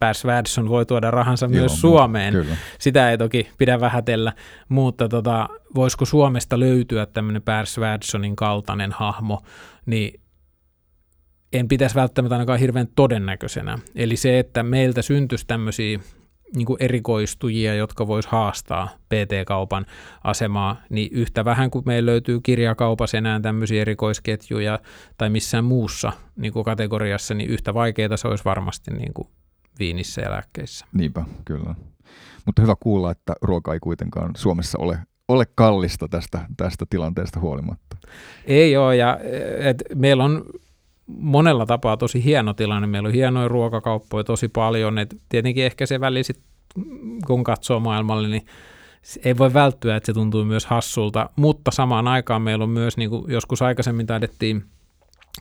Per Svärdson voi tuoda rahansa Joo, myös Suomeen. Kyllä. Sitä ei toki pidä vähätellä, mutta tota, voisiko Suomesta löytyä tämmöinen Per Svärdsonin kaltainen hahmo, niin en pitäisi välttämättä ainakaan hirveän todennäköisenä. Eli se, että meiltä syntyisi tämmöisiä niin kuin erikoistujia, jotka vois haastaa PT-kaupan asemaa, niin yhtä vähän kuin meillä löytyy kirjakaupassa enää tämmöisiä erikoisketjuja tai missään muussa niin kuin kategoriassa, niin yhtä vaikeaa se olisi varmasti niin kuin viinissä ja lääkkeissä. Niinpä, kyllä. Mutta hyvä kuulla, että ruoka ei kuitenkaan Suomessa ole ole kallista tästä, tästä tilanteesta huolimatta. Ei ole, ja et meillä on monella tapaa tosi hieno tilanne. Meillä on hienoja ruokakauppoja tosi paljon. Et tietenkin ehkä se väli, sit, kun katsoo maailmalle, niin ei voi välttyä, että se tuntuu myös hassulta, mutta samaan aikaan meillä on myös, niin kuin joskus aikaisemmin taidettiin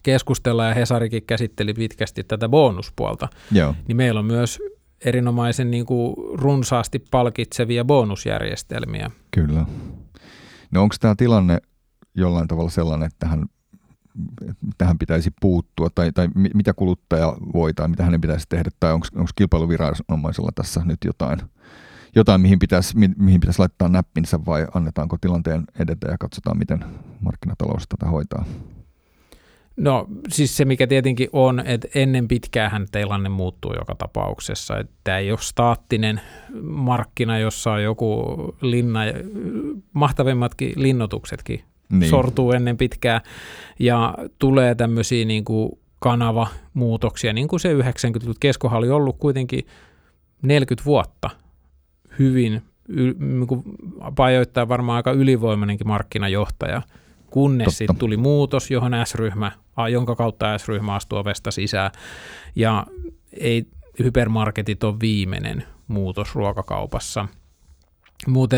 keskustella ja Hesarikin käsitteli pitkästi tätä bonuspuolta, Joo. niin meillä on myös erinomaisen niin kuin runsaasti palkitsevia bonusjärjestelmiä. Kyllä. No onko tämä tilanne jollain tavalla sellainen, että tähän tähän pitäisi puuttua, tai, tai mitä kuluttaja voi, tai mitä hänen pitäisi tehdä, tai onko kilpailuviranomaisella tässä nyt jotain, jotain mihin, pitäisi, mi, mihin pitäisi laittaa näppinsä, vai annetaanko tilanteen edetä ja katsotaan, miten markkinatalous tätä hoitaa? No siis se, mikä tietenkin on, että ennen pitkään tilanne muuttuu joka tapauksessa. Että tämä ei ole staattinen markkina, jossa on joku linna, mahtavimmatkin linnoituksetkin niin. sortuu ennen pitkää ja tulee tämmöisiä niin kuin kanavamuutoksia, niin kuin se 90-luvut. Keskohan oli ollut kuitenkin 40 vuotta hyvin, niin kuin pajoittaa varmaan aika ylivoimainenkin markkinajohtaja, kunnes sitten tuli muutos, johon S-ryhmä, jonka kautta S-ryhmä astuu ovesta sisään. Ja ei hypermarketit ole viimeinen muutos ruokakaupassa. Mutta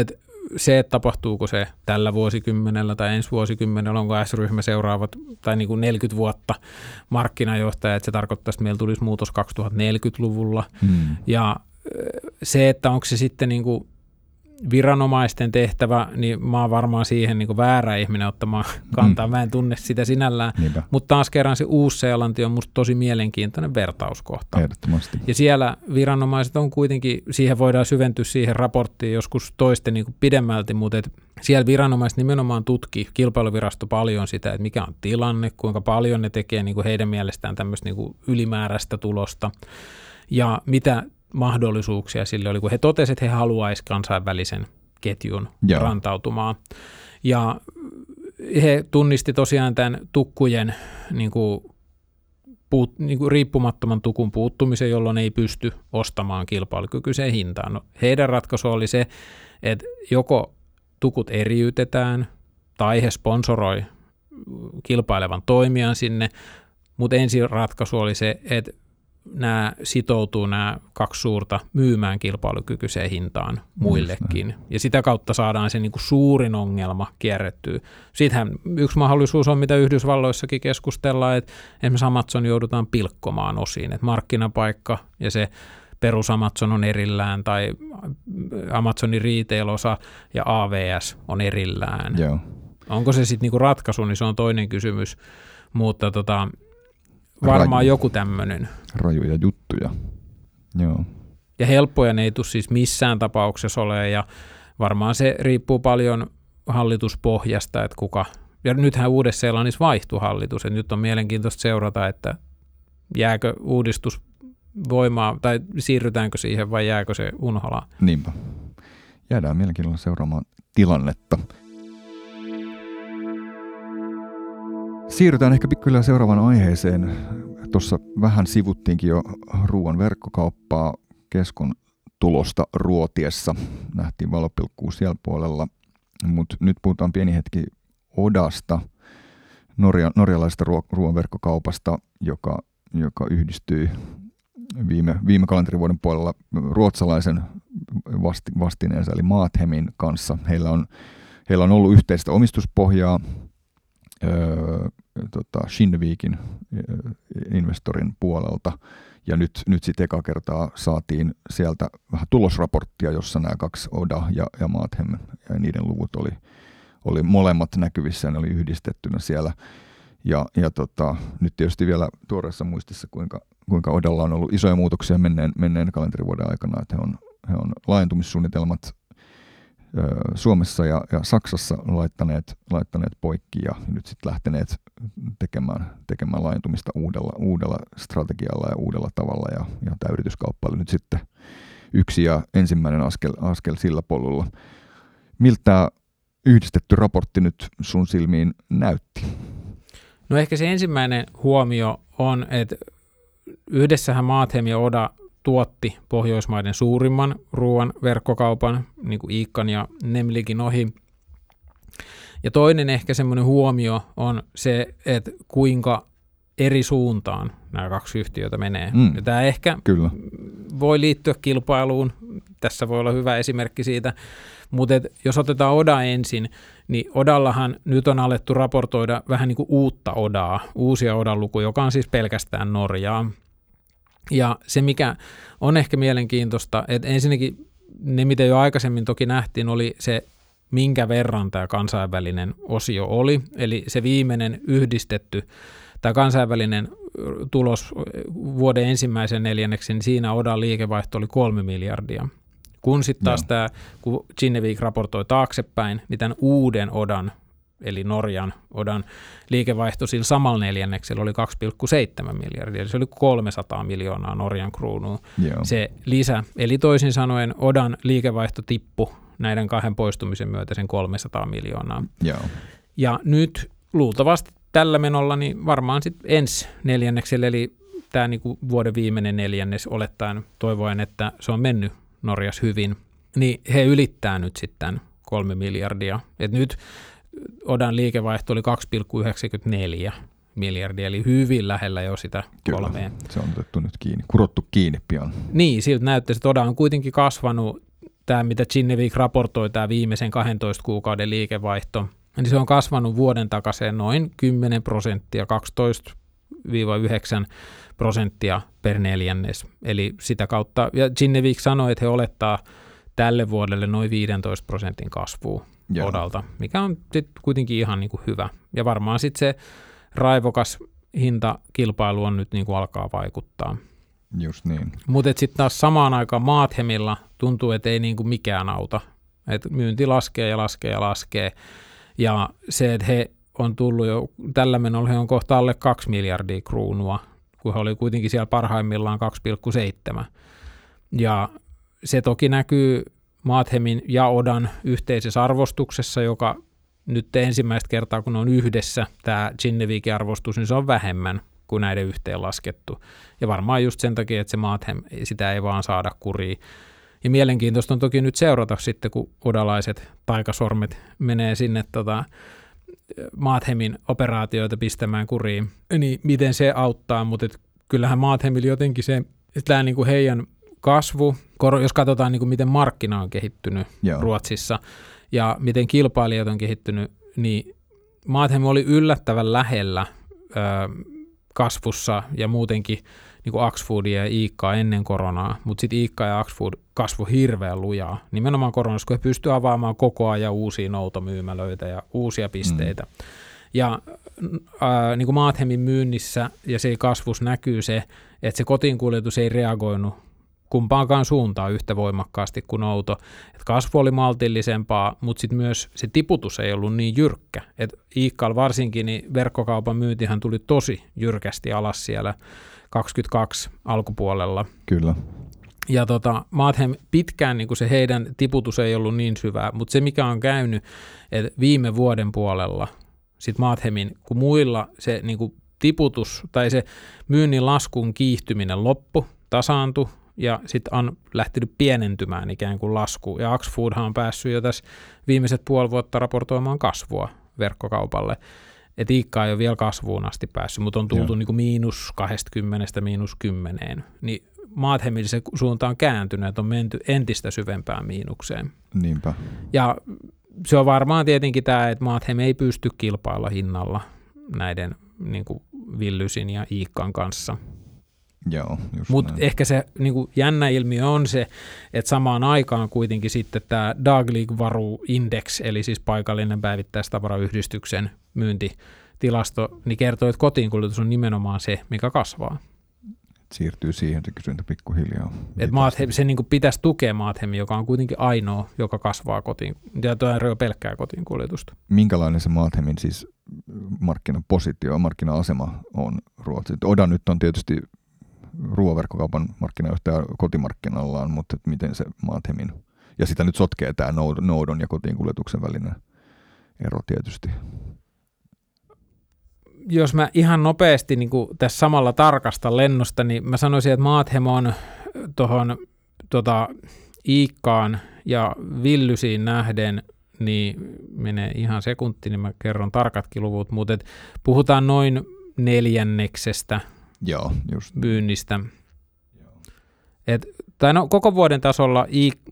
se, että tapahtuuko se tällä vuosikymmenellä tai ensi vuosikymmenellä, onko S-ryhmä seuraavat tai niin kuin 40 vuotta markkinajohtaja, että se tarkoittaa, että meillä tulisi muutos 2040-luvulla. Hmm. Ja se, että onko se sitten niin kuin viranomaisten tehtävä, niin mä oon varmaan siihen niin väärä ihminen ottamaan kantaa. Mm. Mä en tunne sitä sinällään. Mutta taas kerran se Uusi-Seelanti on musta tosi mielenkiintoinen vertauskohta. Ehdottomasti. Ja siellä viranomaiset on kuitenkin, siihen voidaan syventyä siihen raporttiin joskus toisten niin pidemmälti, mutta et siellä viranomaiset nimenomaan tutki kilpailuvirasto paljon sitä, että mikä on tilanne, kuinka paljon ne tekee niin kuin heidän mielestään tämmöistä niin ylimääräistä tulosta ja mitä mahdollisuuksia sille oli, kun he totesivat, että he haluaisivat kansainvälisen ketjun Joo. rantautumaan. Ja he tunnisti tosiaan tämän tukkujen niin kuin, puut, niin kuin riippumattoman tukun puuttumisen, jolloin ei pysty ostamaan kilpailukykyiseen hintaan. No, heidän ratkaisu oli se, että joko tukut eriytetään tai he sponsoroi kilpailevan toimijan sinne, mutta ensin ratkaisu oli se, että nämä sitoutuu nämä kaksi suurta myymään kilpailukykyiseen hintaan muillekin. Ja sitä kautta saadaan se niin kuin suurin ongelma kierrettyä. Siitähän yksi mahdollisuus on, mitä Yhdysvalloissakin keskustellaan, että esimerkiksi Amazon joudutaan pilkkomaan osiin, että markkinapaikka ja se perus Amazon on erillään tai Amazonin retail-osa ja AVS on erillään. Joo. Onko se sitten niinku ratkaisu, niin se on toinen kysymys, mutta tota, Varmaan Raju. joku tämmöinen. Rajuja juttuja, joo. Ja helppoja ne ei tule siis missään tapauksessa ole, ja varmaan se riippuu paljon hallituspohjasta, että kuka, ja nythän Uudessa-Seelannissa vaihtui hallitus, että nyt on mielenkiintoista seurata, että jääkö uudistus voimaa, tai siirrytäänkö siihen vai jääkö se unholaan. Niinpä. Jäädään mielenkiinnolla seuraamaan tilannetta. Siirrytään ehkä pikkuhiljaa seuraavaan aiheeseen. Tuossa vähän sivuttiinkin jo ruoan verkkokauppaa keskon tulosta ruotiessa. Nähtiin valopilkkuu siellä puolella, mutta nyt puhutaan pieni hetki Odasta, Norja, norjalaisesta ruoan verkkokaupasta, joka, joka yhdistyy viime, viime kalenterivuoden puolella ruotsalaisen vasti, vastineensa eli Maathemin kanssa. Heillä on, heillä on ollut yhteistä omistuspohjaa tota Shinvikin investorin puolelta. Ja nyt, nyt sitten eka kertaa saatiin sieltä vähän tulosraporttia, jossa nämä kaksi Oda ja, ja Mathem ja niiden luvut oli, oli molemmat näkyvissä ja ne oli yhdistettynä siellä. Ja, ja tota, nyt tietysti vielä tuoreessa muistissa, kuinka, kuinka Odalla on ollut isoja muutoksia menneen, menneen kalenterivuoden aikana, että he on, he on laajentumissuunnitelmat Suomessa ja, ja Saksassa laittaneet, laittaneet poikki ja nyt sitten lähteneet tekemään, tekemään laajentumista uudella, uudella strategialla ja uudella tavalla ja, ja tämä yrityskauppa oli nyt sitten yksi ja ensimmäinen askel, askel sillä polulla. Miltä yhdistetty raportti nyt sun silmiin näytti? No ehkä se ensimmäinen huomio on, että yhdessähän Maathem ja Oda tuotti Pohjoismaiden suurimman ruoan verkkokaupan, niin kuin Iikkan ja Nemlikin ohi. Ja toinen ehkä semmoinen huomio on se, että kuinka eri suuntaan nämä kaksi yhtiötä menee. Mm. Ja tämä ehkä Kyllä. voi liittyä kilpailuun, tässä voi olla hyvä esimerkki siitä, mutta jos otetaan Oda ensin, niin Odallahan nyt on alettu raportoida vähän niin kuin uutta Odaa, uusia Odan lukuja, joka on siis pelkästään Norjaa. Ja se, mikä on ehkä mielenkiintoista, että ensinnäkin ne, mitä jo aikaisemmin toki nähtiin, oli se, minkä verran tämä kansainvälinen osio oli. Eli se viimeinen yhdistetty, tämä kansainvälinen tulos vuoden ensimmäisen neljänneksen, niin siinä Odan liikevaihto oli kolme miljardia. Kun sitten taas tämä, kun Kinnevik raportoi taaksepäin, niin tämän uuden Odan eli Norjan odan liikevaihto sillä samalla neljänneksellä oli 2,7 miljardia, eli se oli 300 miljoonaa Norjan kruunua Joo. se lisä. Eli toisin sanoen odan liikevaihto tippu näiden kahden poistumisen myötä sen 300 miljoonaa. Joo. Ja nyt luultavasti tällä menolla niin varmaan sitten ensi neljänneksellä, eli tämä niinku vuoden viimeinen neljännes olettaen toivoen, että se on mennyt Norjas hyvin, niin he ylittää nyt sitten kolme miljardia. Et nyt Odan liikevaihto oli 2,94 miljardia, eli hyvin lähellä jo sitä Kyllä, kolmeen. se on otettu nyt kiinni, kurottu kiinni pian. Niin, siltä näyttäisi, että Oda on kuitenkin kasvanut tämä mitä Chinnevik raportoi, tämä viimeisen 12 kuukauden liikevaihto, niin se on kasvanut vuoden takaisin noin 10 prosenttia, 12-9 prosenttia per neljännes. Eli sitä kautta, ja Chinnevik sanoi, että he olettaa tälle vuodelle noin 15 prosentin kasvua Joo. odalta, mikä on kuitenkin ihan niin kuin hyvä. Ja varmaan sitten se raivokas hintakilpailu on nyt niin kuin alkaa vaikuttaa. Just niin. Mutta sitten taas samaan aikaan Maathemilla tuntuu, että ei niin kuin mikään auta. Et myynti laskee ja laskee ja laskee. Ja se, että he on tullut jo, tällä menolla he on kohta alle 2 miljardia kruunua, kun he oli kuitenkin siellä parhaimmillaan 2,7. Ja se toki näkyy Maathemin ja Odan yhteisessä arvostuksessa, joka nyt ensimmäistä kertaa, kun on yhdessä tämä Ginnevikin arvostus, niin se on vähemmän kuin näiden yhteenlaskettu. Ja varmaan just sen takia, että se Maathem, sitä ei vaan saada kuriin. Ja mielenkiintoista on toki nyt seurata sitten, kun odalaiset taikasormet menee sinne tota, Maathemin operaatioita pistämään kuriin, niin miten se auttaa, mutta kyllähän Maathemilla jotenkin se, tämä niin kuin heidän kasvu, jos katsotaan niin kuin miten markkina on kehittynyt Joo. Ruotsissa ja miten kilpailijat on kehittynyt, niin Maathem oli yllättävän lähellä ö, kasvussa ja muutenkin niin kuin Axfoodia ja Iikkaa ennen koronaa, mutta sitten Iikka ja Axfood kasvu hirveän lujaa. Nimenomaan koronassa, kun he pystyivät avaamaan koko ajan uusia noutomyymälöitä ja uusia pisteitä. Mm. Ja äh, niin kuin Maathemin myynnissä ja se kasvus näkyy se, että se kotiinkuljetus ei reagoinut kumpaankaan suuntaan yhtä voimakkaasti kuin outo. Et kasvu oli maltillisempaa, mutta sitten myös se tiputus ei ollut niin jyrkkä. Et Iikkal varsinkin, niin verkkokaupan myyntihän tuli tosi jyrkästi alas siellä 22 alkupuolella. Kyllä. Ja tota, Maathem pitkään niin se heidän tiputus ei ollut niin syvää, mutta se mikä on käynyt, että viime vuoden puolella sit Maathemin, kun muilla se niin kuin tiputus tai se myynnin laskun kiihtyminen loppu, tasaantui, ja sitten on lähtenyt pienentymään ikään kuin lasku. Ja Axfoodhan on päässyt jo tässä viimeiset puoli vuotta raportoimaan kasvua verkkokaupalle. Et Iikka ei ole vielä kasvuun asti päässyt, mutta on tultu niin kuin miinus 20, miinus 10. Niin Maathemille se suunta on kääntynyt, että on menty entistä syvempään miinukseen. Niinpä. Ja se on varmaan tietenkin tämä, että Maathem ei pysty kilpailla hinnalla näiden niin kuin Villysin ja Iikkan kanssa – Joo, Mutta ehkä se niin kuin jännä ilmiö on se, että samaan aikaan kuitenkin sitten tämä Daglig-varu Index, eli siis paikallinen päivittäistavarayhdistyksen myyntitilasto, niin kertoo, että kotiinkuljetus on nimenomaan se, mikä kasvaa. Siirtyy siihen se kysyntä pikkuhiljaa. Et Maathem, se niin kuin pitäisi tukea Maathemi, joka on kuitenkin ainoa, joka kasvaa kotiin, ja tuo on pelkkää kotiinkuljetusta. Minkälainen se Maathemin siis markkinapositio, markkina-asema on Ruotsissa? Oda nyt on tietysti ruoaverkkokaupan markkinajohtaja kotimarkkinallaan, mutta miten se Maathemin, ja sitä nyt sotkee tämä noudon ja kotiin kuljetuksen välinen ero tietysti. Jos mä ihan nopeasti niin tässä samalla tarkasta lennosta, niin mä sanoisin, että Maathem on tuohon tota, Iikkaan ja Villysiin nähden niin menee ihan sekunti, niin mä kerron tarkatkin luvut, mutta puhutaan noin neljänneksestä Joo, just. myynnistä. Et, tai no, koko vuoden tasolla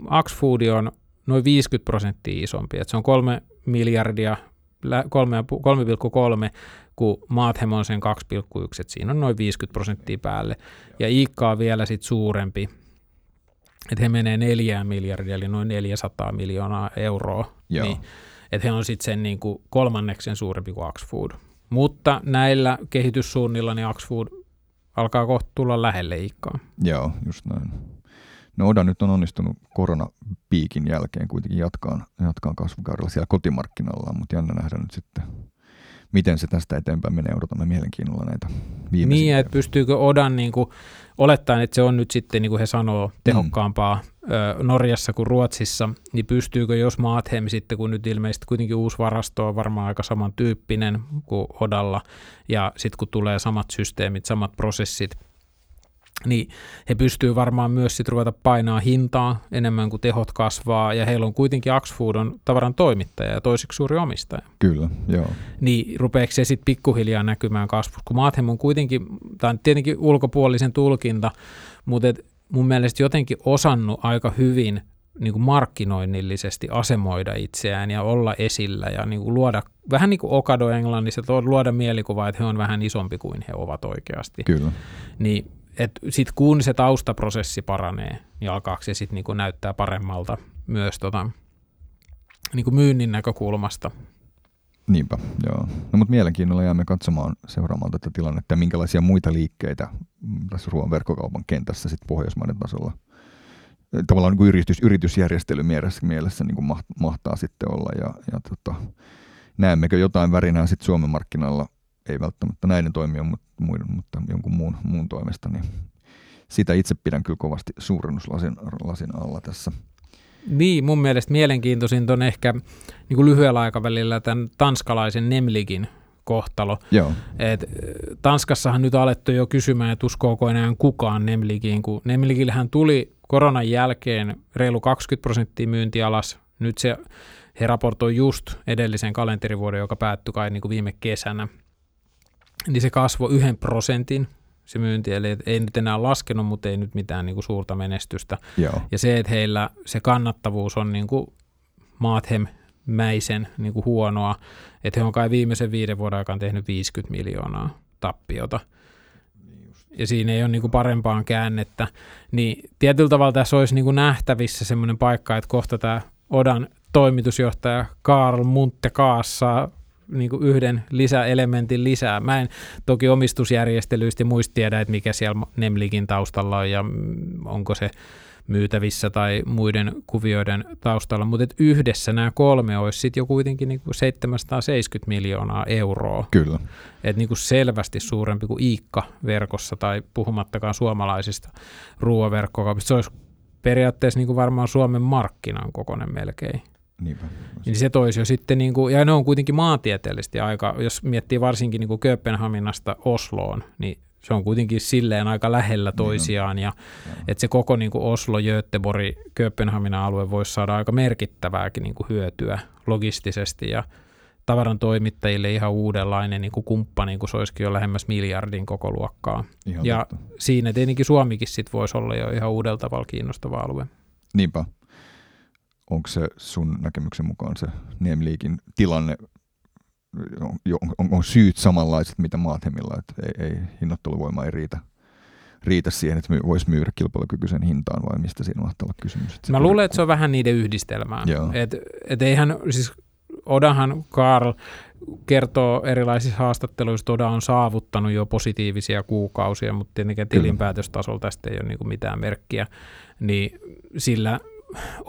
Axfood on noin 50 prosenttia isompi. Et se on 3 miljardia, 3,3, kun Maathem on sen 2,1, että siinä on noin 50 prosenttia päälle. Ja Iikka on vielä sit suurempi, että he menee 4 miljardia, eli noin 400 miljoonaa euroa. Joo. Niin, että he on sitten sen niin kuin kolmanneksen suurempi kuin Axfood. Mutta näillä kehityssuunnilla niin Axfood alkaa kohta tulla lähelle ikkaa. Joo, just näin. No Oda nyt on onnistunut koronapiikin jälkeen kuitenkin jatkaan, jatkaan kasvukaudella siellä kotimarkkinalla, mutta jännä nähdä nyt sitten, miten se tästä eteenpäin menee. Odotamme mielenkiinnolla näitä viimeisimpiä. Niin, että pystyykö Odan niin kuin, olettaen, että se on nyt sitten, niin kuin he sanoo, tehokkaampaa mm. ö, Norjassa kuin Ruotsissa, niin pystyykö, jos Maathem sitten, kun nyt ilmeisesti kuitenkin uusi varasto on varmaan aika samantyyppinen kuin Odalla, ja sitten kun tulee samat systeemit, samat prosessit, niin he pystyvät varmaan myös sitten ruveta painaa hintaa enemmän kuin tehot kasvaa, ja heillä on kuitenkin Axfood on tavaran toimittaja ja toiseksi suuri omistaja. Kyllä, joo. Niin rupeeko se sitten pikkuhiljaa näkymään kasvussa, kun Maathem on kuitenkin, tämä on tietenkin ulkopuolisen tulkinta, mutta et mun mielestä jotenkin osannut aika hyvin niin kuin markkinoinnillisesti asemoida itseään ja olla esillä ja niin kuin luoda, vähän niin kuin Okado Englannissa, luoda mielikuvaa, että he on vähän isompi kuin he ovat oikeasti. Kyllä. Niin sitten kun se taustaprosessi paranee, niin alkaako se sitten niin näyttää paremmalta myös tota, niin kuin myynnin näkökulmasta. Niinpä, joo. No mutta mielenkiinnolla jäämme katsomaan seuraamaan tätä tilannetta ja minkälaisia muita liikkeitä tässä ruoan verkkokaupan kentässä sitten Pohjoismaiden tasolla tavallaan niin yritys, yritysjärjestely mielessä, mielessä niin kuin mahtaa sitten olla ja, ja tota, näemmekö jotain värinää sitten Suomen markkinoilla, ei välttämättä näiden toimia, mutta, muiden, mutta jonkun muun, muun toimesta, niin sitä itse pidän kyllä kovasti suurennuslasin lasin alla tässä – niin, mun mielestä mielenkiintoisin on ehkä niin kuin lyhyellä aikavälillä tämän tanskalaisen Nemligin kohtalo. Joo. Et, Tanskassahan nyt alettu jo kysymään, että uskooko enää kukaan Nemligiin, kun Nemligillähän tuli koronan jälkeen reilu 20 prosenttia myynti alas. Nyt se, he raportoi just edellisen kalenterivuoden, joka päättyi kai niin kuin viime kesänä. Niin se kasvoi yhden prosentin se myynti, eli ei nyt enää laskenut, mutta ei nyt mitään niin kuin suurta menestystä. Joo. Ja se, että heillä se kannattavuus on niin kuin Maathem-mäisen niin kuin huonoa, että he on kai viimeisen viiden vuoden aikana tehnyt 50 miljoonaa tappiota. Ja siinä ei ole niin kuin parempaan käännettä. Niin tietyllä tavalla tässä olisi niin kuin nähtävissä semmoinen paikka, että kohta tämä Odan toimitusjohtaja Karl Muntte Kaassa niin kuin yhden lisäelementin lisää. Mä en toki omistusjärjestelyistä muista tiedä, että mikä siellä Nemlikin taustalla on ja onko se myytävissä tai muiden kuvioiden taustalla, mutta et yhdessä nämä kolme olisi sitten jo kuitenkin niin kuin 770 miljoonaa euroa. Kyllä. Et niin kuin selvästi suurempi kuin Iikka-verkossa tai puhumattakaan suomalaisista ruoaverkkokaupista. Se olisi periaatteessa niin kuin varmaan Suomen markkinan kokoinen melkein. Niinpä. Niin se toisi jo sitten, niin kuin, ja ne on kuitenkin maantieteellisesti aika, jos miettii varsinkin niin kuin Kööpenhaminasta Osloon, niin se on kuitenkin silleen aika lähellä niin toisiaan, niin ja, ja. että se koko niin kuin Oslo, Göteborg, Kööpenhaminan alue voisi saada aika merkittävääkin niin kuin hyötyä logistisesti, ja tavaran toimittajille ihan uudenlainen niin kuin kumppani, kun se olisikin jo lähemmäs miljardin koko luokkaa. Ihan ja totta. siinä tietenkin Suomikin sit voisi olla jo ihan uudella tavalla kiinnostava alue. Niinpä onko se sun näkemyksen mukaan se Niemliikin tilanne, on, on, on syyt samanlaiset mitä Maathemilla, että ei, ei hinnoitteluvoima ei riitä, riitä siihen, että voisi myydä kilpailukykyisen hintaan vai mistä siinä mahtaa olla kysymys? Että Mä luulen, että se on vähän niiden yhdistelmää. Et, et eihän, siis Odahan Karl kertoo erilaisissa haastatteluissa, että Oda on saavuttanut jo positiivisia kuukausia, mutta tietenkin tilinpäätöstasolla tästä ei ole niin mitään merkkiä, niin sillä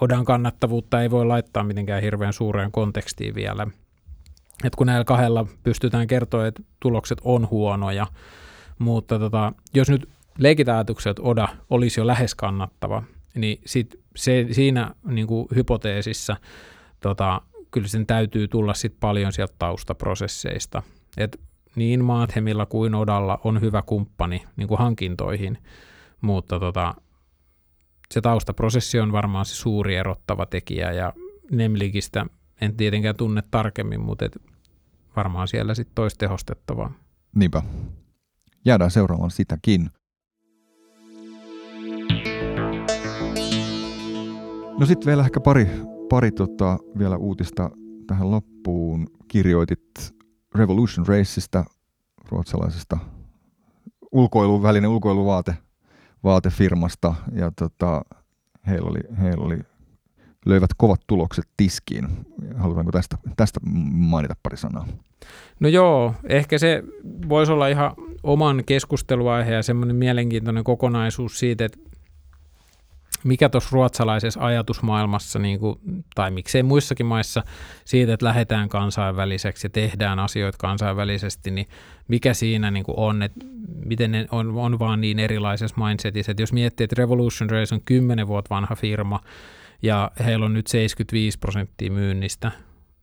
Odan kannattavuutta ei voi laittaa mitenkään hirveän suureen kontekstiin vielä. Et kun näillä kahdella pystytään kertoa, että tulokset on huonoja, mutta tota, jos nyt leikitään että Oda olisi jo lähes kannattava, niin sit se, siinä niin kuin hypoteesissa tota, kyllä sen täytyy tulla sit paljon sieltä taustaprosesseista. Et niin Maathemilla kuin Odalla on hyvä kumppani niin kuin hankintoihin, mutta tota, se taustaprosessi on varmaan se suuri erottava tekijä ja Nemlikistä en tietenkään tunne tarkemmin, mutta et varmaan siellä sitten toisi tehostettavaa. Niinpä. Jäädään seuraamaan sitäkin. No sitten vielä ehkä pari, pari tota, vielä uutista tähän loppuun. Kirjoitit Revolution Raceista, ruotsalaisesta ulkoilun välinen ulkoiluvaate vaatefirmasta ja tota, heillä, oli, heillä oli, löivät kovat tulokset tiskiin. Halutaanko tästä, tästä mainita pari sanaa? No joo, ehkä se voisi olla ihan oman keskusteluaihe ja semmoinen mielenkiintoinen kokonaisuus siitä, että mikä tuossa ruotsalaisessa ajatusmaailmassa, niin kuin, tai miksei muissakin maissa, siitä, että lähdetään kansainväliseksi ja tehdään asioita kansainvälisesti, niin mikä siinä niin kuin on, että miten ne on, on vaan niin erilaisessa mindsetissa, että jos miettii, että Revolution Race on 10 vuotta vanha firma, ja heillä on nyt 75 prosenttia myynnistä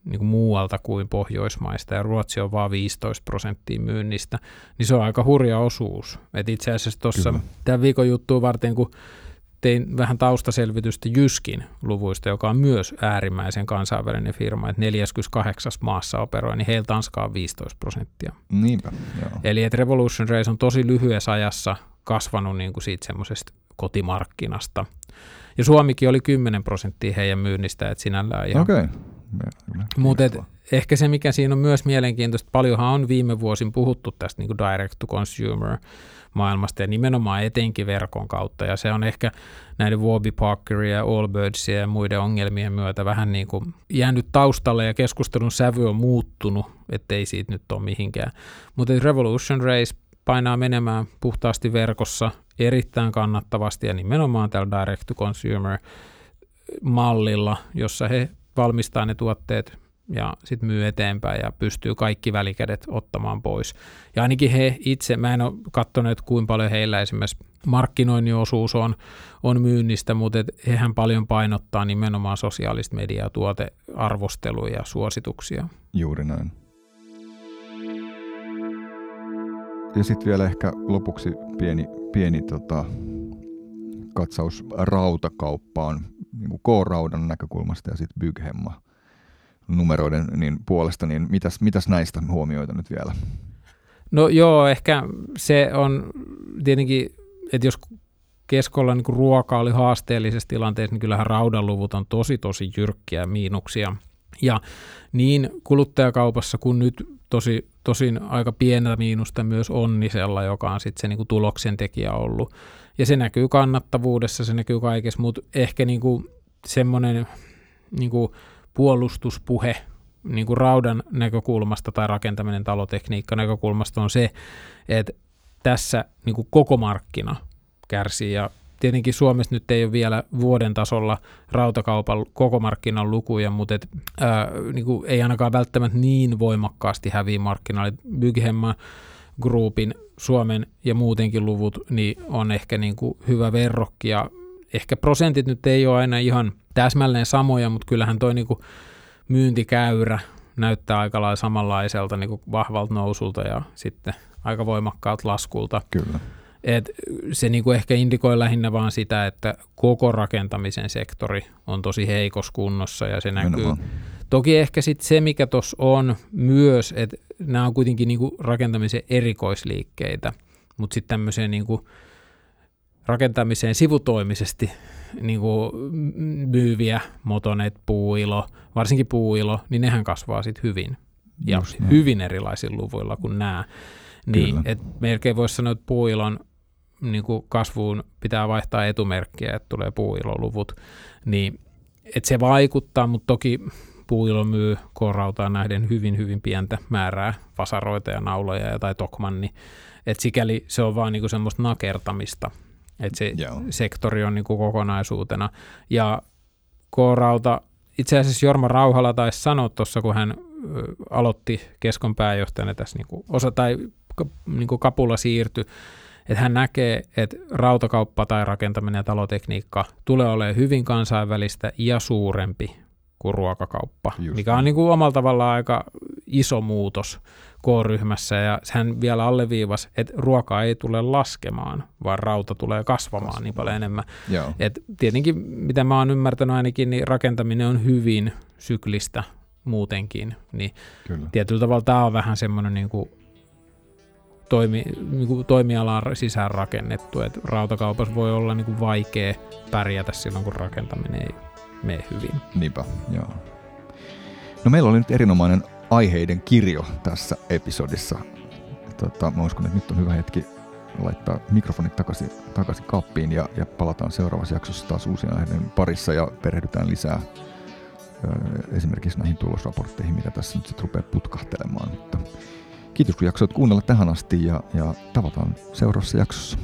niin kuin muualta kuin Pohjoismaista, ja Ruotsi on vain 15 prosenttia myynnistä, niin se on aika hurja osuus. Et itse asiassa tuossa tämän viikon juttuun varten, kun tein vähän taustaselvitystä Jyskin luvuista, joka on myös äärimmäisen kansainvälinen firma, että 48 maassa operoi, niin heillä Tanska on 15 prosenttia. Niinpä, joo. Eli että Revolution Race on tosi lyhyessä ajassa kasvanut niin kuin siitä semmoisesta kotimarkkinasta. Ja Suomikin oli 10 prosenttia heidän myynnistä, että sinällään ihan. Okei. Mutta ehkä se, mikä siinä on myös mielenkiintoista, paljonhan on viime vuosin puhuttu tästä niin kuin direct to consumer maailmasta ja nimenomaan etenkin verkon kautta. Ja se on ehkä näiden Warby Parkeria ja Allbirdsia ja muiden ongelmien myötä vähän niin kuin jäänyt taustalle ja keskustelun sävy on muuttunut, ettei siitä nyt ole mihinkään. Mutta Revolution Race painaa menemään puhtaasti verkossa erittäin kannattavasti ja nimenomaan tällä direct to consumer mallilla, jossa he valmistaa ne tuotteet ja sitten myy eteenpäin ja pystyy kaikki välikädet ottamaan pois. Ja ainakin he itse, mä en ole katsonut, kuinka paljon heillä esimerkiksi markkinoinnin osuus on, on myynnistä, mutta et hehän paljon painottaa nimenomaan sosiaalista mediaa, tuotearvosteluja ja suosituksia. Juuri näin. Ja sitten vielä ehkä lopuksi pieni, pieni tota, katsaus rautakauppaan niin K-raudan näkökulmasta ja sitten Byghemma numeroiden niin puolesta, niin mitäs, mitäs näistä huomioita nyt vielä? No joo, ehkä se on tietenkin, että jos keskolla niin ruoka oli haasteellisessa tilanteessa, niin kyllähän raudanluvut on tosi tosi jyrkkiä miinuksia. Ja niin kuluttajakaupassa kuin nyt tosi, tosin aika pienellä miinusta myös Onnisella, joka on sitten se niin kuin tuloksen tekijä ollut. Ja se näkyy kannattavuudessa, se näkyy kaikessa, mutta ehkä niin kuin semmoinen niin kuin puolustuspuhe niin kuin raudan näkökulmasta tai rakentaminen talotekniikka näkökulmasta on se, että tässä niin kuin koko markkina kärsii ja tietenkin Suomessa nyt ei ole vielä vuoden tasolla rautakaupan koko markkinan lukuja, mutta et, ää, niin kuin ei ainakaan välttämättä niin voimakkaasti häviä markkinalle. Byghemma Groupin Suomen ja muutenkin luvut niin on ehkä niin kuin hyvä verrokki ja ehkä prosentit nyt ei ole aina ihan täsmälleen samoja, mutta kyllähän toi niin kuin myyntikäyrä näyttää aika lailla samanlaiselta niin kuin vahvalta nousulta ja sitten aika voimakkaalta laskulta. Kyllä. Et se niinku ehkä indikoi lähinnä vaan sitä, että koko rakentamisen sektori on tosi heikossa kunnossa ja se näkyy. Toki ehkä sitten se, mikä tuossa on myös, että nämä on kuitenkin niinku rakentamisen erikoisliikkeitä, mutta sitten tämmöiseen niinku rakentamiseen sivutoimisesti niinku myyviä, motonet, puuilo, varsinkin puuilo, niin nehän kasvaa sitten hyvin. Ja Just hyvin erilaisilla luvuilla kuin nämä. Niin, et melkein voisi sanoa, että puuilon niin kuin kasvuun pitää vaihtaa etumerkkiä, että tulee puuiloluvut, niin että se vaikuttaa, mutta toki puuilo myy korautaan nähden hyvin, hyvin pientä määrää vasaroita ja nauloja ja tai tokmanni, että sikäli se on vaan niinku semmoista nakertamista, että se Joo. sektori on niinku kokonaisuutena. Ja K-rauta, itse asiassa Jorma Rauhala taisi sanoa tuossa, kun hän aloitti keskon pääjohtajana tässä niinku osa tai niinku kapula siirtyi, että hän näkee, että rautakauppa tai rakentaminen ja talotekniikka tulee olemaan hyvin kansainvälistä ja suurempi kuin ruokakauppa, Just mikä on niin kuin omalla tavallaan aika iso muutos K-ryhmässä ja hän vielä alleviivasi, että ruoka ei tule laskemaan, vaan rauta tulee kasvamaan, kasvamaan. niin paljon enemmän. Et tietenkin, mitä mä oon ymmärtänyt ainakin, niin rakentaminen on hyvin syklistä muutenkin, niin Kyllä. tietyllä tavalla tämä on vähän semmoinen niin kuin toimi, niin kuin toimialaan sisään rakennettu. Et rautakaupassa voi olla niin kuin vaikea pärjätä silloin, kun rakentaminen ei mene hyvin. Niinpä, joo. No meillä oli nyt erinomainen aiheiden kirjo tässä episodissa. Tota, mä uskon, että nyt on hyvä hetki laittaa mikrofonit takaisin, takaisin kappiin ja, ja palataan seuraavassa jaksossa taas uusien aiheiden parissa ja perehdytään lisää esimerkiksi näihin tulosraportteihin, mitä tässä nyt sitten rupeaa putkahtelemaan. Mutta Kiitos kun jaksoit kuunnella tähän asti ja, ja tavataan seuraavassa jaksossa.